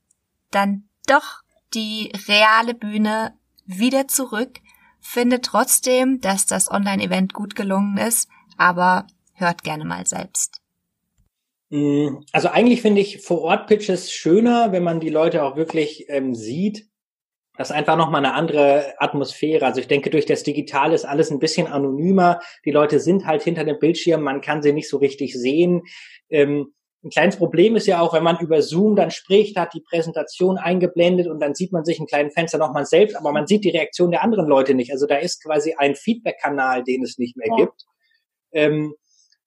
dann doch die reale Bühne wieder zurück, findet trotzdem, dass das Online-Event gut gelungen ist, aber hört gerne mal selbst. Mm, also eigentlich finde ich Vor-Ort-Pitches schöner, wenn man die Leute auch wirklich ähm, sieht. Das ist einfach nochmal eine andere Atmosphäre. Also ich denke, durch das Digitale ist alles ein bisschen anonymer. Die Leute sind halt hinter dem Bildschirm, man kann sie nicht so richtig sehen. Ähm, ein kleines Problem ist ja auch, wenn man über Zoom dann spricht, hat die Präsentation eingeblendet und dann sieht man sich ein kleines Fenster nochmal selbst, aber man sieht die Reaktion der anderen Leute nicht. Also da ist quasi ein Feedback-Kanal, den es nicht mehr ja. gibt. Ähm,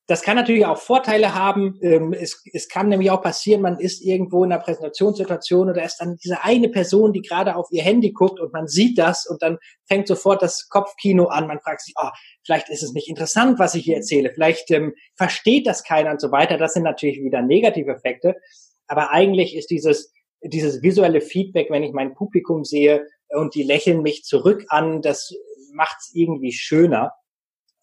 das kann natürlich auch Vorteile haben. Ähm, es, es kann nämlich auch passieren, man ist irgendwo in einer Präsentationssituation oder ist dann diese eine Person, die gerade auf ihr Handy guckt und man sieht das und dann fängt sofort das Kopfkino an. Man fragt sich, oh, vielleicht ist es nicht interessant, was ich hier erzähle. Vielleicht ähm, versteht das keiner und so weiter. Das sind natürlich wieder negative Effekte. Aber eigentlich ist dieses, dieses visuelle Feedback, wenn ich mein Publikum sehe und die lächeln mich zurück an, das macht es irgendwie schöner.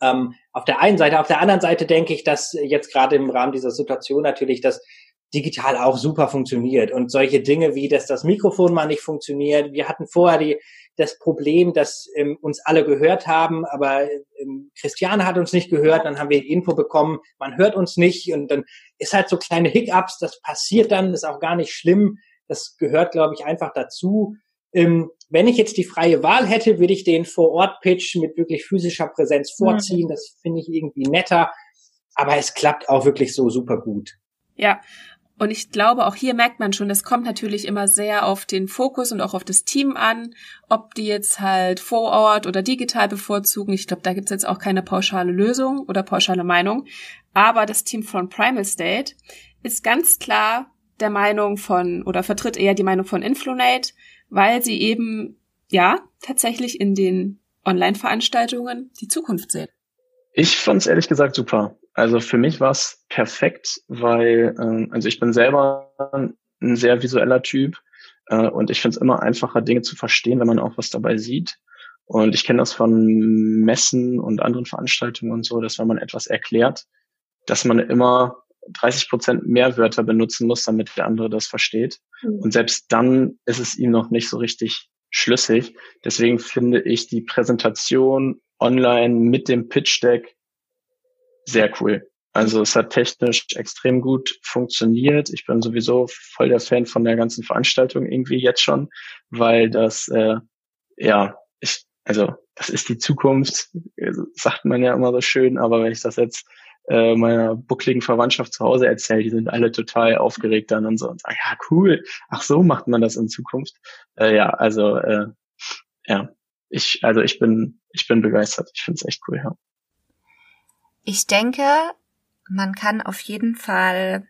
Ähm, auf der einen Seite. Auf der anderen Seite denke ich, dass jetzt gerade im Rahmen dieser Situation natürlich das digital auch super funktioniert und solche Dinge wie, dass das Mikrofon mal nicht funktioniert. Wir hatten vorher die, das Problem, dass ähm, uns alle gehört haben, aber ähm, Christiane hat uns nicht gehört, dann haben wir die Info bekommen, man hört uns nicht und dann ist halt so kleine Hiccups, das passiert dann, ist auch gar nicht schlimm. Das gehört, glaube ich, einfach dazu. Ähm, wenn ich jetzt die freie Wahl hätte, würde ich den Vor-Ort-Pitch mit wirklich physischer Präsenz mhm. vorziehen. Mhm. Das finde ich irgendwie netter. Aber es klappt auch wirklich so super gut. Ja. Und ich glaube, auch hier merkt man schon, das kommt natürlich immer sehr auf den Fokus und auch auf das Team an, ob die jetzt halt vor Ort oder digital bevorzugen. Ich glaube, da gibt's jetzt auch keine pauschale Lösung oder pauschale Meinung. Aber das Team von Primal State ist ganz klar der Meinung von oder vertritt eher die Meinung von Influnate, weil sie eben, ja, tatsächlich in den Online-Veranstaltungen die Zukunft sehen. Ich fand es ehrlich gesagt super. Also für mich war es perfekt, weil, äh, also ich bin selber ein sehr visueller Typ äh, und ich finde es immer einfacher, Dinge zu verstehen, wenn man auch was dabei sieht. Und ich kenne das von Messen und anderen Veranstaltungen und so, dass wenn man etwas erklärt, dass man immer 30 Prozent mehr Wörter benutzen muss, damit der andere das versteht. Mhm. Und selbst dann ist es ihm noch nicht so richtig schlüssig. Deswegen finde ich die Präsentation online mit dem Pitch Deck sehr cool. Also es hat technisch extrem gut funktioniert. Ich bin sowieso voll der Fan von der ganzen Veranstaltung irgendwie jetzt schon, weil das äh, ja ich also das ist die Zukunft, sagt man ja immer so schön. Aber wenn ich das jetzt äh, meiner buckligen Verwandtschaft zu Hause erzählt, die sind alle total aufgeregt dann und so und sagen, ja, cool, ach so macht man das in Zukunft. Äh, ja, also äh, ja, ich, also ich bin, ich bin begeistert. Ich finde es echt cool, ja. Ich denke, man kann auf jeden Fall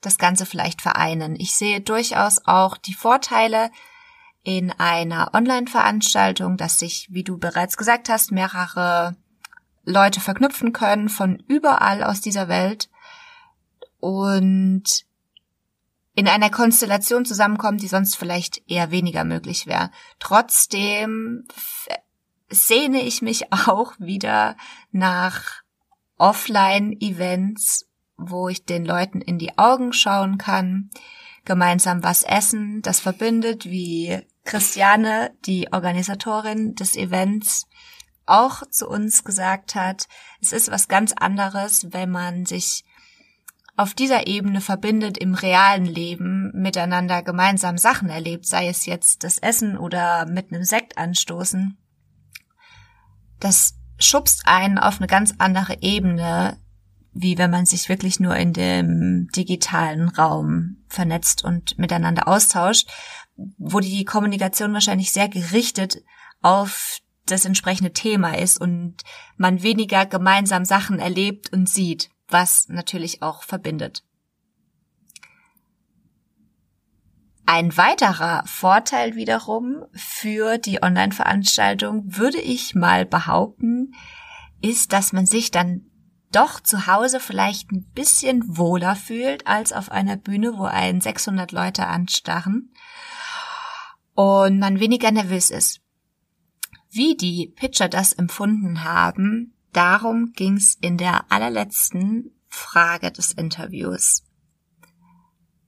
das Ganze vielleicht vereinen. Ich sehe durchaus auch die Vorteile in einer Online-Veranstaltung, dass sich, wie du bereits gesagt hast, mehrere Leute verknüpfen können von überall aus dieser Welt und in einer Konstellation zusammenkommen, die sonst vielleicht eher weniger möglich wäre. Trotzdem sehne ich mich auch wieder nach Offline-Events, wo ich den Leuten in die Augen schauen kann, gemeinsam was essen, das verbindet, wie Christiane, die Organisatorin des Events, auch zu uns gesagt hat, es ist was ganz anderes, wenn man sich auf dieser Ebene verbindet im realen Leben, miteinander gemeinsam Sachen erlebt, sei es jetzt das Essen oder mit einem Sekt anstoßen. Das schubst einen auf eine ganz andere Ebene, wie wenn man sich wirklich nur in dem digitalen Raum vernetzt und miteinander austauscht, wo die Kommunikation wahrscheinlich sehr gerichtet auf das entsprechende Thema ist und man weniger gemeinsam Sachen erlebt und sieht, was natürlich auch verbindet. Ein weiterer Vorteil wiederum für die Online-Veranstaltung würde ich mal behaupten, ist, dass man sich dann doch zu Hause vielleicht ein bisschen wohler fühlt als auf einer Bühne, wo einen 600 Leute anstarren und man weniger nervös ist. Wie die Pitcher das empfunden haben, darum ging's in der allerletzten Frage des Interviews.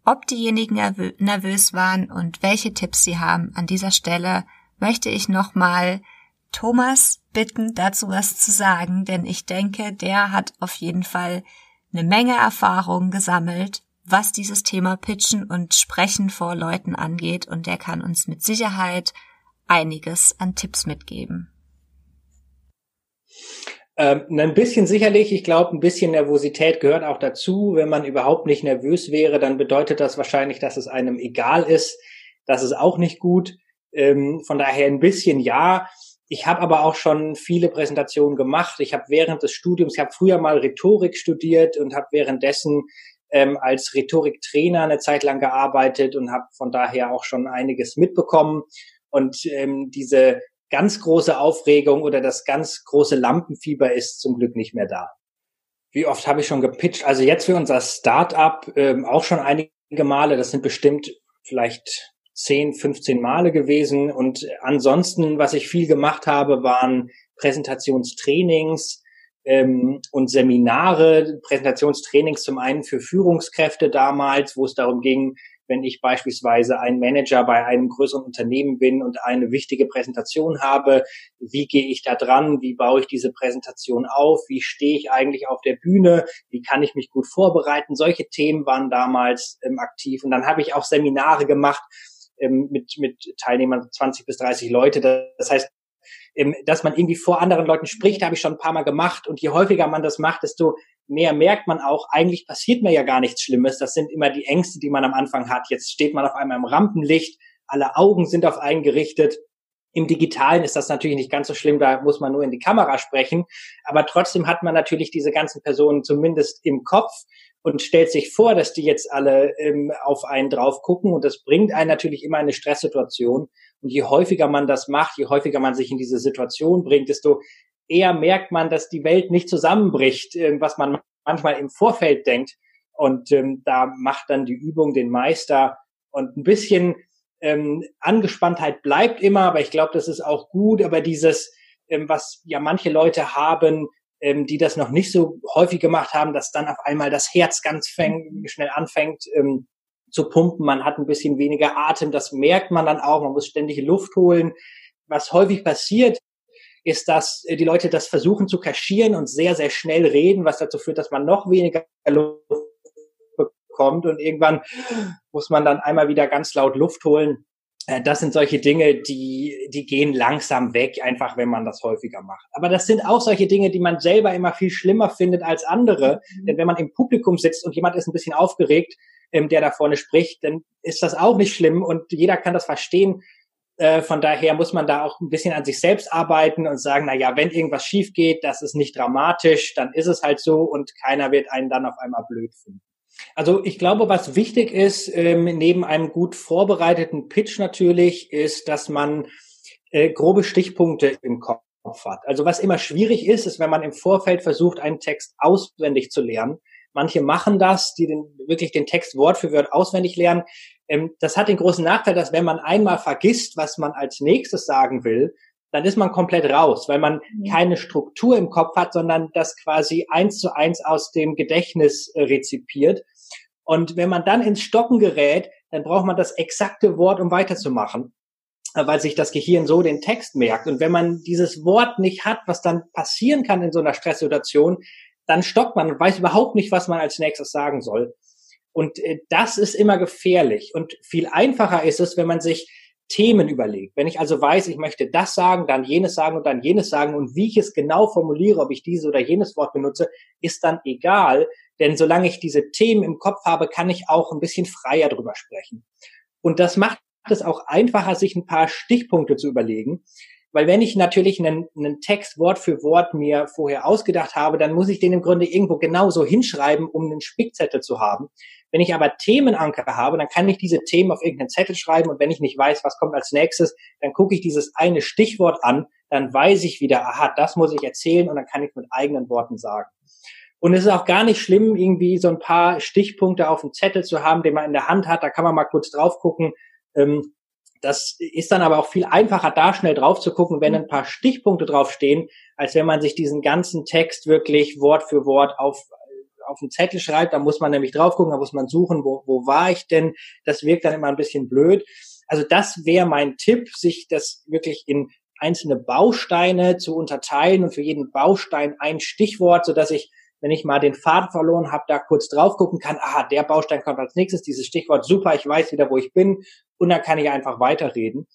Ob diejenigen nervös waren und welche Tipps sie haben, an dieser Stelle möchte ich nochmal Thomas bitten, dazu was zu sagen, denn ich denke, der hat auf jeden Fall eine Menge Erfahrung gesammelt, was dieses Thema Pitchen und Sprechen vor Leuten angeht, und der kann uns mit Sicherheit einiges an Tipps mitgeben. Ähm, ein bisschen sicherlich, ich glaube, ein bisschen Nervosität gehört auch dazu. Wenn man überhaupt nicht nervös wäre, dann bedeutet das wahrscheinlich, dass es einem egal ist. Das ist auch nicht gut. Ähm, von daher ein bisschen ja. Ich habe aber auch schon viele Präsentationen gemacht. Ich habe während des Studiums, ich habe früher mal Rhetorik studiert und habe währenddessen ähm, als Rhetoriktrainer eine Zeit lang gearbeitet und habe von daher auch schon einiges mitbekommen. Und ähm, diese ganz große Aufregung oder das ganz große Lampenfieber ist zum Glück nicht mehr da. Wie oft habe ich schon gepitcht? Also jetzt für unser Startup ähm, auch schon einige Male. Das sind bestimmt vielleicht 10, 15 Male gewesen. Und ansonsten, was ich viel gemacht habe, waren Präsentationstrainings ähm, und Seminare, Präsentationstrainings zum einen für Führungskräfte damals, wo es darum ging, wenn ich beispielsweise ein Manager bei einem größeren Unternehmen bin und eine wichtige Präsentation habe, wie gehe ich da dran, wie baue ich diese Präsentation auf, wie stehe ich eigentlich auf der Bühne, wie kann ich mich gut vorbereiten. Solche Themen waren damals ähm, aktiv. Und dann habe ich auch Seminare gemacht ähm, mit, mit Teilnehmern 20 bis 30 Leute. Das heißt, dass man irgendwie vor anderen Leuten spricht, habe ich schon ein paar Mal gemacht. Und je häufiger man das macht, desto mehr merkt man auch, eigentlich passiert mir ja gar nichts Schlimmes. Das sind immer die Ängste, die man am Anfang hat. Jetzt steht man auf einmal im Rampenlicht, alle Augen sind auf einen gerichtet. Im Digitalen ist das natürlich nicht ganz so schlimm, da muss man nur in die Kamera sprechen. Aber trotzdem hat man natürlich diese ganzen Personen zumindest im Kopf und stellt sich vor, dass die jetzt alle ähm, auf einen drauf gucken. Und das bringt einen natürlich immer in eine Stresssituation. Und je häufiger man das macht, je häufiger man sich in diese Situation bringt, desto eher merkt man, dass die Welt nicht zusammenbricht, äh, was man manchmal im Vorfeld denkt. Und ähm, da macht dann die Übung den Meister. Und ein bisschen ähm, Angespanntheit bleibt immer, aber ich glaube, das ist auch gut. Aber dieses, ähm, was ja manche Leute haben, ähm, die das noch nicht so häufig gemacht haben, dass dann auf einmal das Herz ganz fäng, schnell anfängt ähm, zu pumpen. Man hat ein bisschen weniger Atem, das merkt man dann auch. Man muss ständig Luft holen. Was häufig passiert, ist, dass äh, die Leute das versuchen zu kaschieren und sehr, sehr schnell reden, was dazu führt, dass man noch weniger Luft bekommt und irgendwann muss man dann einmal wieder ganz laut Luft holen. Äh, das sind solche Dinge, die, die gehen langsam weg, einfach wenn man das häufiger macht. Aber das sind auch solche Dinge, die man selber immer viel schlimmer findet als andere. Mhm. Denn wenn man im Publikum sitzt und jemand ist ein bisschen aufgeregt, ähm, der da vorne spricht, dann ist das auch nicht schlimm und jeder kann das verstehen. Äh, von daher muss man da auch ein bisschen an sich selbst arbeiten und sagen, na ja, wenn irgendwas schief geht, das ist nicht dramatisch, dann ist es halt so und keiner wird einen dann auf einmal blöd finden. Also ich glaube, was wichtig ist, ähm, neben einem gut vorbereiteten Pitch natürlich, ist, dass man äh, grobe Stichpunkte im Kopf hat. Also was immer schwierig ist, ist, wenn man im Vorfeld versucht, einen Text auswendig zu lernen. Manche machen das, die den, wirklich den Text Wort für Wort auswendig lernen. Ähm, das hat den großen Nachteil, dass wenn man einmal vergisst, was man als nächstes sagen will, dann ist man komplett raus, weil man keine Struktur im Kopf hat, sondern das quasi eins zu eins aus dem Gedächtnis äh, rezipiert. Und wenn man dann ins Stocken gerät, dann braucht man das exakte Wort, um weiterzumachen, äh, weil sich das Gehirn so den Text merkt. Und wenn man dieses Wort nicht hat, was dann passieren kann in so einer Stresssituation, dann stockt man und weiß überhaupt nicht, was man als nächstes sagen soll. Und äh, das ist immer gefährlich. Und viel einfacher ist es, wenn man sich Themen überlegt. Wenn ich also weiß, ich möchte das sagen, dann jenes sagen und dann jenes sagen und wie ich es genau formuliere, ob ich dieses oder jenes Wort benutze, ist dann egal. Denn solange ich diese Themen im Kopf habe, kann ich auch ein bisschen freier drüber sprechen. Und das macht es auch einfacher, sich ein paar Stichpunkte zu überlegen. Weil wenn ich natürlich einen, einen Text Wort für Wort mir vorher ausgedacht habe, dann muss ich den im Grunde irgendwo genauso hinschreiben, um einen Spickzettel zu haben. Wenn ich aber Themenanker habe, dann kann ich diese Themen auf irgendeinen Zettel schreiben und wenn ich nicht weiß, was kommt als nächstes, dann gucke ich dieses eine Stichwort an, dann weiß ich wieder, aha, das muss ich erzählen und dann kann ich mit eigenen Worten sagen. Und es ist auch gar nicht schlimm, irgendwie so ein paar Stichpunkte auf dem Zettel zu haben, den man in der Hand hat. Da kann man mal kurz drauf gucken. Ähm, das ist dann aber auch viel einfacher, da schnell drauf zu gucken, wenn ein paar Stichpunkte draufstehen, als wenn man sich diesen ganzen Text wirklich Wort für Wort auf, auf den Zettel schreibt. Da muss man nämlich drauf gucken, da muss man suchen, wo, wo war ich denn? Das wirkt dann immer ein bisschen blöd. Also das wäre mein Tipp, sich das wirklich in einzelne Bausteine zu unterteilen und für jeden Baustein ein Stichwort, so dass ich wenn ich mal den Faden verloren habe, da kurz drauf gucken kann, aha, der Baustein kommt als nächstes, dieses Stichwort, super, ich weiß wieder, wo ich bin und dann kann ich einfach weiterreden.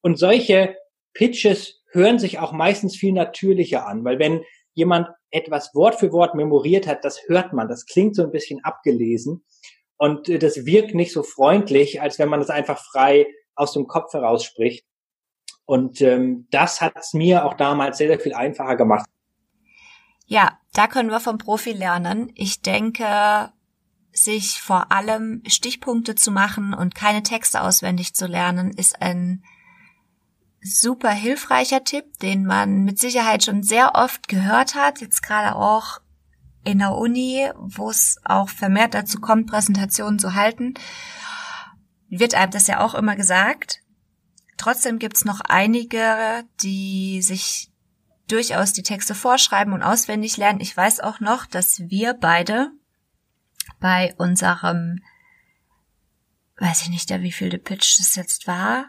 Und solche Pitches hören sich auch meistens viel natürlicher an, weil wenn jemand etwas Wort für Wort memoriert hat, das hört man, das klingt so ein bisschen abgelesen und äh, das wirkt nicht so freundlich, als wenn man es einfach frei aus dem Kopf heraus spricht. Und ähm, das hat es mir auch damals sehr, sehr viel einfacher gemacht. Ja, da können wir vom Profi lernen. Ich denke, sich vor allem Stichpunkte zu machen und keine Texte auswendig zu lernen, ist ein super hilfreicher Tipp, den man mit Sicherheit schon sehr oft gehört hat, jetzt gerade auch in der Uni, wo es auch vermehrt dazu kommt, Präsentationen zu halten, wird einem das ja auch immer gesagt. Trotzdem gibt's noch einige, die sich durchaus die Texte vorschreiben und auswendig lernen. Ich weiß auch noch, dass wir beide bei unserem, weiß ich nicht, der wie viel der Pitch das jetzt war.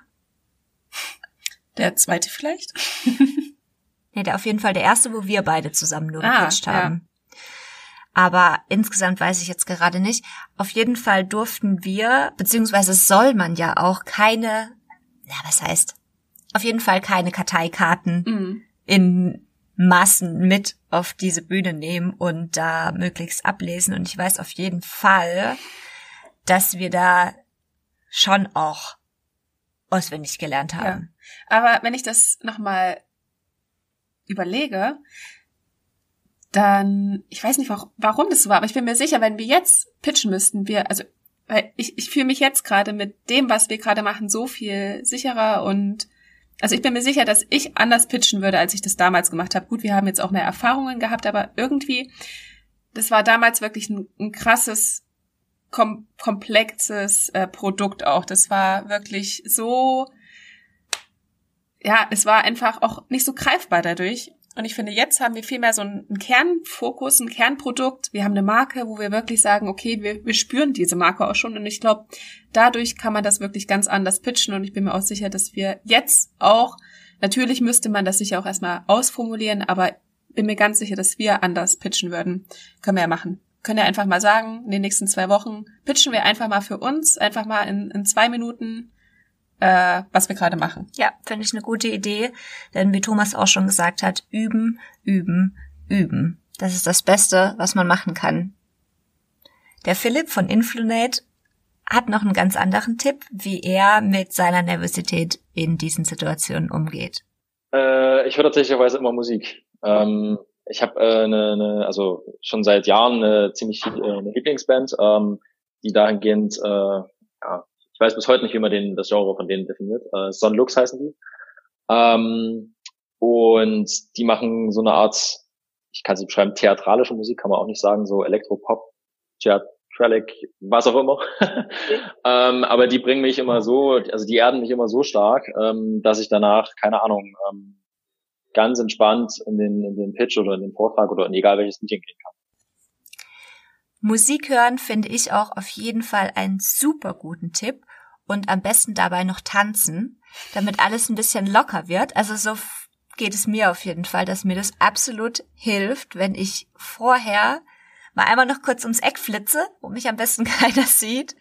Der zweite vielleicht? nee, der auf jeden Fall der erste, wo wir beide zusammen nur ah, gepitcht haben. Ja. Aber insgesamt weiß ich jetzt gerade nicht. Auf jeden Fall durften wir, beziehungsweise soll man ja auch keine, ja, was heißt, auf jeden Fall keine Karteikarten mhm in Massen mit auf diese Bühne nehmen und da möglichst ablesen. Und ich weiß auf jeden Fall, dass wir da schon auch auswendig gelernt haben. Ja. Aber wenn ich das nochmal überlege, dann, ich weiß nicht, warum das so war, aber ich bin mir sicher, wenn wir jetzt pitchen müssten, wir, also, weil ich, ich fühle mich jetzt gerade mit dem, was wir gerade machen, so viel sicherer und also ich bin mir sicher, dass ich anders pitchen würde, als ich das damals gemacht habe. Gut, wir haben jetzt auch mehr Erfahrungen gehabt, aber irgendwie, das war damals wirklich ein, ein krasses, kom komplexes äh, Produkt auch. Das war wirklich so, ja, es war einfach auch nicht so greifbar dadurch. Und ich finde, jetzt haben wir viel mehr so einen Kernfokus, ein Kernprodukt. Wir haben eine Marke, wo wir wirklich sagen, okay, wir, wir spüren diese Marke auch schon. Und ich glaube, dadurch kann man das wirklich ganz anders pitchen. Und ich bin mir auch sicher, dass wir jetzt auch, natürlich müsste man das sicher auch erstmal ausformulieren, aber bin mir ganz sicher, dass wir anders pitchen würden. Können wir ja machen. Können ja einfach mal sagen, in den nächsten zwei Wochen pitchen wir einfach mal für uns, einfach mal in, in zwei Minuten äh, was wir gerade machen. Ja, finde ich eine gute Idee, denn wie Thomas auch schon gesagt hat, üben, üben, üben. Das ist das Beste, was man machen kann. Der Philipp von Influnate hat noch einen ganz anderen Tipp, wie er mit seiner Nervosität in diesen Situationen umgeht. Äh, ich höre tatsächlich immer Musik. Ähm, ich habe äh, eine, eine, also schon seit Jahren eine ziemlich äh, eine Lieblingsband, ähm, die dahingehend äh, ja, ich weiß bis heute nicht, wie man den, das Genre von denen definiert. Äh, Son Lux heißen die. Ähm, Und die machen so eine Art, ich kann sie beschreiben, theatralische Musik, kann man auch nicht sagen, so Elektropop, Theatralic, was auch immer. ähm, aber die bringen mich immer so, also die erden mich immer so stark, ähm, dass ich danach, keine Ahnung, ähm, ganz entspannt in den, in den Pitch oder in den Vortrag oder in egal welches Meeting gehen kann. Musik hören finde ich auch auf jeden Fall einen super guten Tipp und am besten dabei noch tanzen, damit alles ein bisschen locker wird. Also so geht es mir auf jeden Fall, dass mir das absolut hilft, wenn ich vorher mal einmal noch kurz ums Eck flitze, wo mich am besten keiner sieht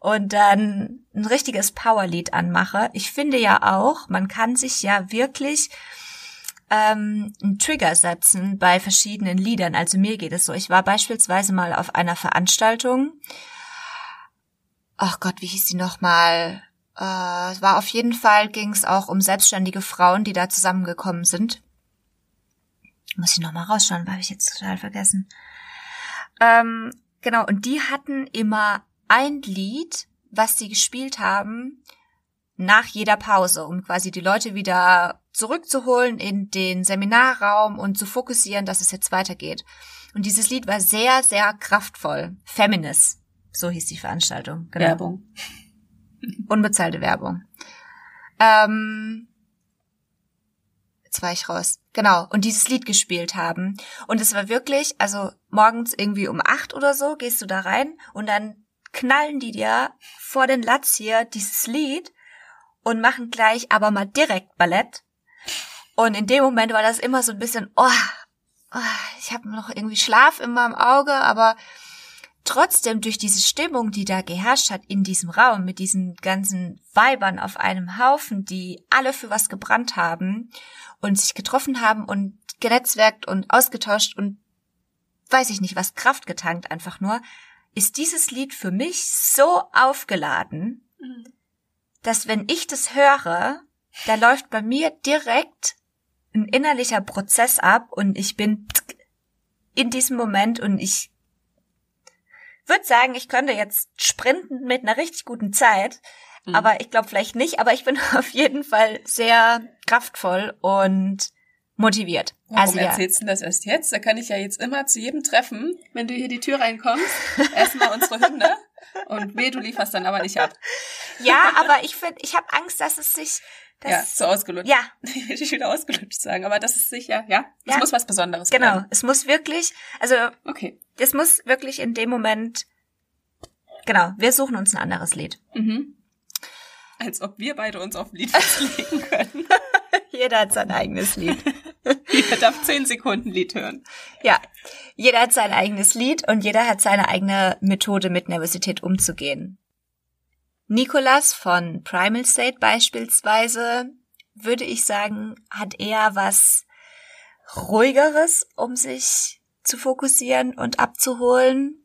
und dann ein richtiges Powerlied anmache. Ich finde ja auch, man kann sich ja wirklich ähm, einen Trigger setzen bei verschiedenen Liedern. Also mir geht es so. Ich war beispielsweise mal auf einer Veranstaltung. Ach Gott, wie hieß die nochmal? Äh, war auf jeden Fall ging es auch um selbstständige Frauen, die da zusammengekommen sind. Muss ich nochmal rausschauen, habe ich jetzt total vergessen. Ähm, genau, und die hatten immer ein Lied, was sie gespielt haben, nach jeder Pause, um quasi die Leute wieder zurückzuholen in den Seminarraum und zu fokussieren, dass es jetzt weitergeht. Und dieses Lied war sehr, sehr kraftvoll. Feminist, so hieß die Veranstaltung. Genau. Werbung. Unbezahlte Werbung. Ähm, jetzt war ich raus. Genau. Und dieses Lied gespielt haben. Und es war wirklich, also morgens irgendwie um acht oder so gehst du da rein und dann knallen die dir vor den Latz hier dieses Lied und machen gleich aber mal direkt Ballett. Und in dem Moment war das immer so ein bisschen, oh, oh ich habe noch irgendwie Schlaf in meinem Auge, aber trotzdem durch diese Stimmung, die da geherrscht hat in diesem Raum mit diesen ganzen Weibern auf einem Haufen, die alle für was gebrannt haben und sich getroffen haben und genetzwerkt und ausgetauscht und weiß ich nicht was, Kraft getankt einfach nur, ist dieses Lied für mich so aufgeladen, mhm dass wenn ich das höre, da läuft bei mir direkt ein innerlicher Prozess ab und ich bin in diesem Moment und ich würde sagen, ich könnte jetzt sprinten mit einer richtig guten Zeit, mhm. aber ich glaube vielleicht nicht, aber ich bin auf jeden Fall sehr kraftvoll und motiviert. Warum also, ja. erzählst du das erst jetzt? Da kann ich ja jetzt immer zu jedem Treffen, wenn du hier die Tür reinkommst, erstmal unsere Hymne und weh, du lieferst dann aber nicht ab. Ja, aber ich finde, ich habe Angst, dass es sich das ja, so ausgelutscht. Ja. Ich will wieder ausgelutscht sagen, aber das ist sicher, ja. Es ja. muss was Besonderes Genau. Bleiben. Es muss wirklich, also, okay. Es muss wirklich in dem Moment, genau, wir suchen uns ein anderes Lied. Mhm. Als ob wir beide uns auf ein Lied festlegen können. Jeder hat sein eigenes Lied. jeder darf zehn Sekunden Lied hören. Ja, jeder hat sein eigenes Lied und jeder hat seine eigene Methode, mit Nervosität umzugehen. Nicolas von Primal State beispielsweise, würde ich sagen, hat eher was ruhigeres, um sich zu fokussieren und abzuholen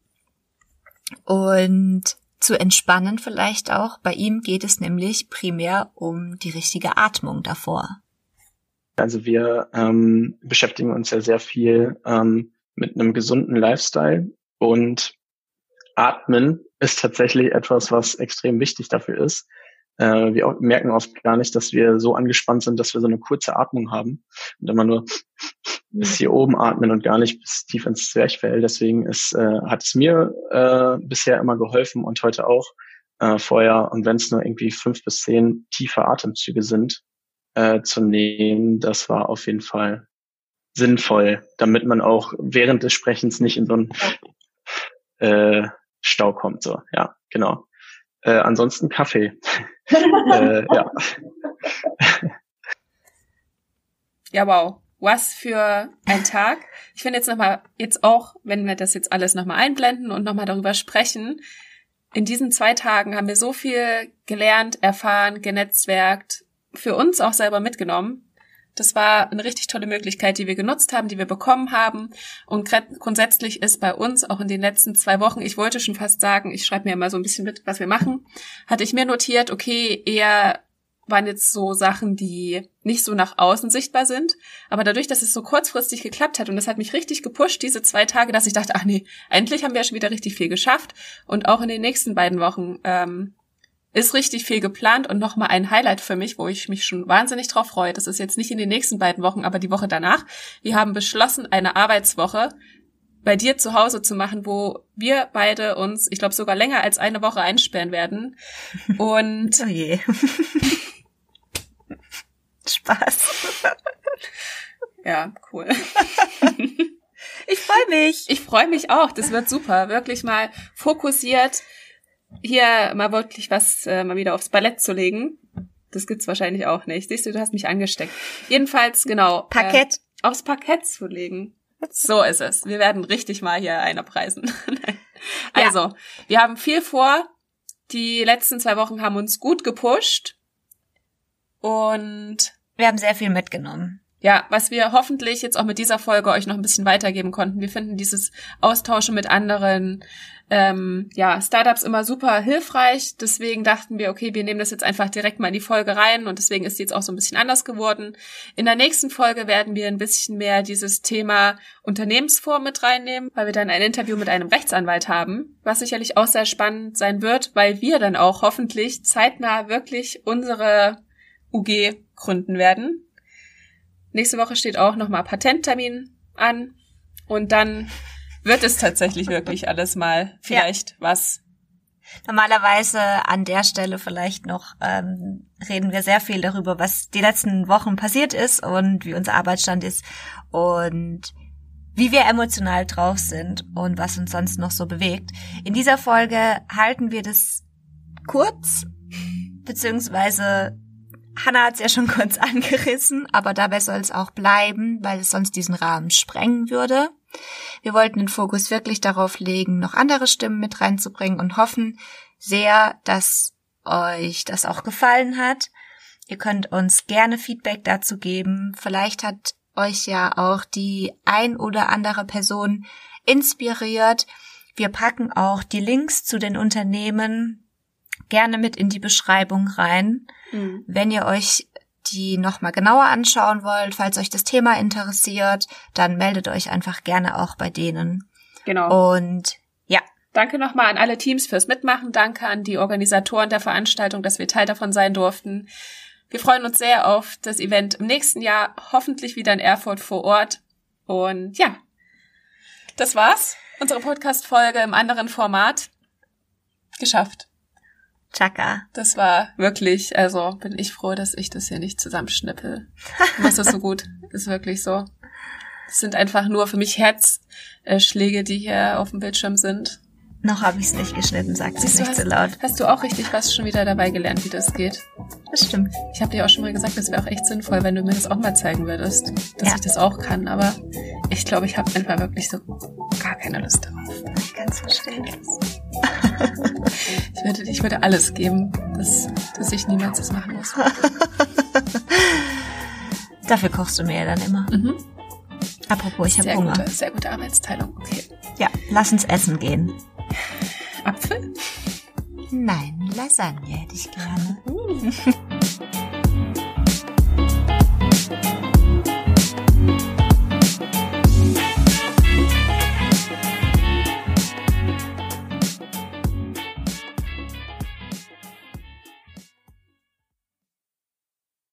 und zu entspannen vielleicht auch. Bei ihm geht es nämlich primär um die richtige Atmung davor. Also wir ähm, beschäftigen uns ja sehr viel ähm, mit einem gesunden Lifestyle und Atmen ist tatsächlich etwas, was extrem wichtig dafür ist. Äh, wir merken oft gar nicht, dass wir so angespannt sind, dass wir so eine kurze Atmung haben und immer nur bis hier oben atmen und gar nicht bis tief ins Zwerchfell. Deswegen ist, äh, hat es mir äh, bisher immer geholfen und heute auch äh, vorher. Und wenn es nur irgendwie fünf bis zehn tiefe Atemzüge sind, äh, zu nehmen, das war auf jeden Fall sinnvoll, damit man auch während des Sprechens nicht in so einen äh, Stau kommt. So, ja, genau. Äh, ansonsten Kaffee. äh, ja. ja, wow. Was für ein Tag. Ich finde jetzt nochmal, jetzt auch, wenn wir das jetzt alles nochmal einblenden und nochmal darüber sprechen, in diesen zwei Tagen haben wir so viel gelernt, erfahren, genetzwerkt, für uns auch selber mitgenommen. Das war eine richtig tolle Möglichkeit, die wir genutzt haben, die wir bekommen haben. Und grundsätzlich ist bei uns auch in den letzten zwei Wochen, ich wollte schon fast sagen, ich schreibe mir immer so ein bisschen mit, was wir machen, hatte ich mir notiert, okay, eher waren jetzt so Sachen, die nicht so nach außen sichtbar sind. Aber dadurch, dass es so kurzfristig geklappt hat und das hat mich richtig gepusht, diese zwei Tage, dass ich dachte, ach nee, endlich haben wir schon wieder richtig viel geschafft. Und auch in den nächsten beiden Wochen ähm, ist richtig viel geplant und nochmal ein Highlight für mich, wo ich mich schon wahnsinnig drauf freue. Das ist jetzt nicht in den nächsten beiden Wochen, aber die Woche danach. Wir haben beschlossen, eine Arbeitswoche bei dir zu Hause zu machen, wo wir beide uns, ich glaube, sogar länger als eine Woche einsperren werden. Und oh je. Spaß. ja, cool. ich freue mich. Ich freue mich auch. Das wird super. Wirklich mal fokussiert hier mal wirklich was äh, mal wieder aufs Ballett zu legen. Das gibt's wahrscheinlich auch nicht. Siehst du, du hast mich angesteckt. Jedenfalls, genau. Parkett. Äh, aufs Parkett zu legen. So ist es. Wir werden richtig mal hier einer preisen. also, ja. wir haben viel vor. Die letzten zwei Wochen haben uns gut gepusht. Und wir haben sehr viel mitgenommen. Ja, was wir hoffentlich jetzt auch mit dieser Folge euch noch ein bisschen weitergeben konnten. Wir finden dieses Austauschen mit anderen ähm, ja, Startups immer super hilfreich. Deswegen dachten wir, okay, wir nehmen das jetzt einfach direkt mal in die Folge rein und deswegen ist die jetzt auch so ein bisschen anders geworden. In der nächsten Folge werden wir ein bisschen mehr dieses Thema Unternehmensform mit reinnehmen, weil wir dann ein Interview mit einem Rechtsanwalt haben, was sicherlich auch sehr spannend sein wird, weil wir dann auch hoffentlich zeitnah wirklich unsere UG gründen werden. Nächste Woche steht auch nochmal Patenttermin an und dann wird es tatsächlich wirklich alles mal vielleicht ja. was. Normalerweise an der Stelle vielleicht noch ähm, reden wir sehr viel darüber, was die letzten Wochen passiert ist und wie unser Arbeitsstand ist und wie wir emotional drauf sind und was uns sonst noch so bewegt. In dieser Folge halten wir das kurz, beziehungsweise Hannah hat es ja schon kurz angerissen, aber dabei soll es auch bleiben, weil es sonst diesen Rahmen sprengen würde. Wir wollten den Fokus wirklich darauf legen, noch andere Stimmen mit reinzubringen und hoffen sehr, dass euch das auch gefallen hat. Ihr könnt uns gerne Feedback dazu geben. Vielleicht hat euch ja auch die ein oder andere Person inspiriert. Wir packen auch die Links zu den Unternehmen gerne mit in die Beschreibung rein. Mhm. Wenn ihr euch die nochmal genauer anschauen wollt, falls euch das Thema interessiert, dann meldet euch einfach gerne auch bei denen. Genau. Und ja. Danke nochmal an alle Teams fürs Mitmachen. Danke an die Organisatoren der Veranstaltung, dass wir Teil davon sein durften. Wir freuen uns sehr auf das Event im nächsten Jahr, hoffentlich wieder in Erfurt vor Ort. Und ja, das war's. Unsere Podcast-Folge im anderen Format. Geschafft. Chaka. Das war wirklich, also bin ich froh, dass ich das hier nicht zusammenschnippel. Das ist so gut. ist wirklich so. Das sind einfach nur für mich Herzschläge, die hier auf dem Bildschirm sind. Noch habe ich es nicht geschnitten, sagt sie nicht so laut. Hast du auch richtig was schon wieder dabei gelernt, wie das geht? Das stimmt. Ich habe dir auch schon mal gesagt, das wäre auch echt sinnvoll, wenn du mir das auch mal zeigen würdest, dass ja. ich das auch kann. Aber ich glaube, ich habe einfach wirklich so gar keine Lust darauf. Ich kann es verstehen. ich, würde, ich würde alles geben, dass, dass ich niemals das machen muss. Dafür kochst du mir ja dann immer. Mhm. Apropos, ich habe Hunger. Gute, sehr gute Arbeitsteilung. Okay. Ja, lass uns essen gehen. Apfel? Nein, Lasagne hätte ich gerne. Uh.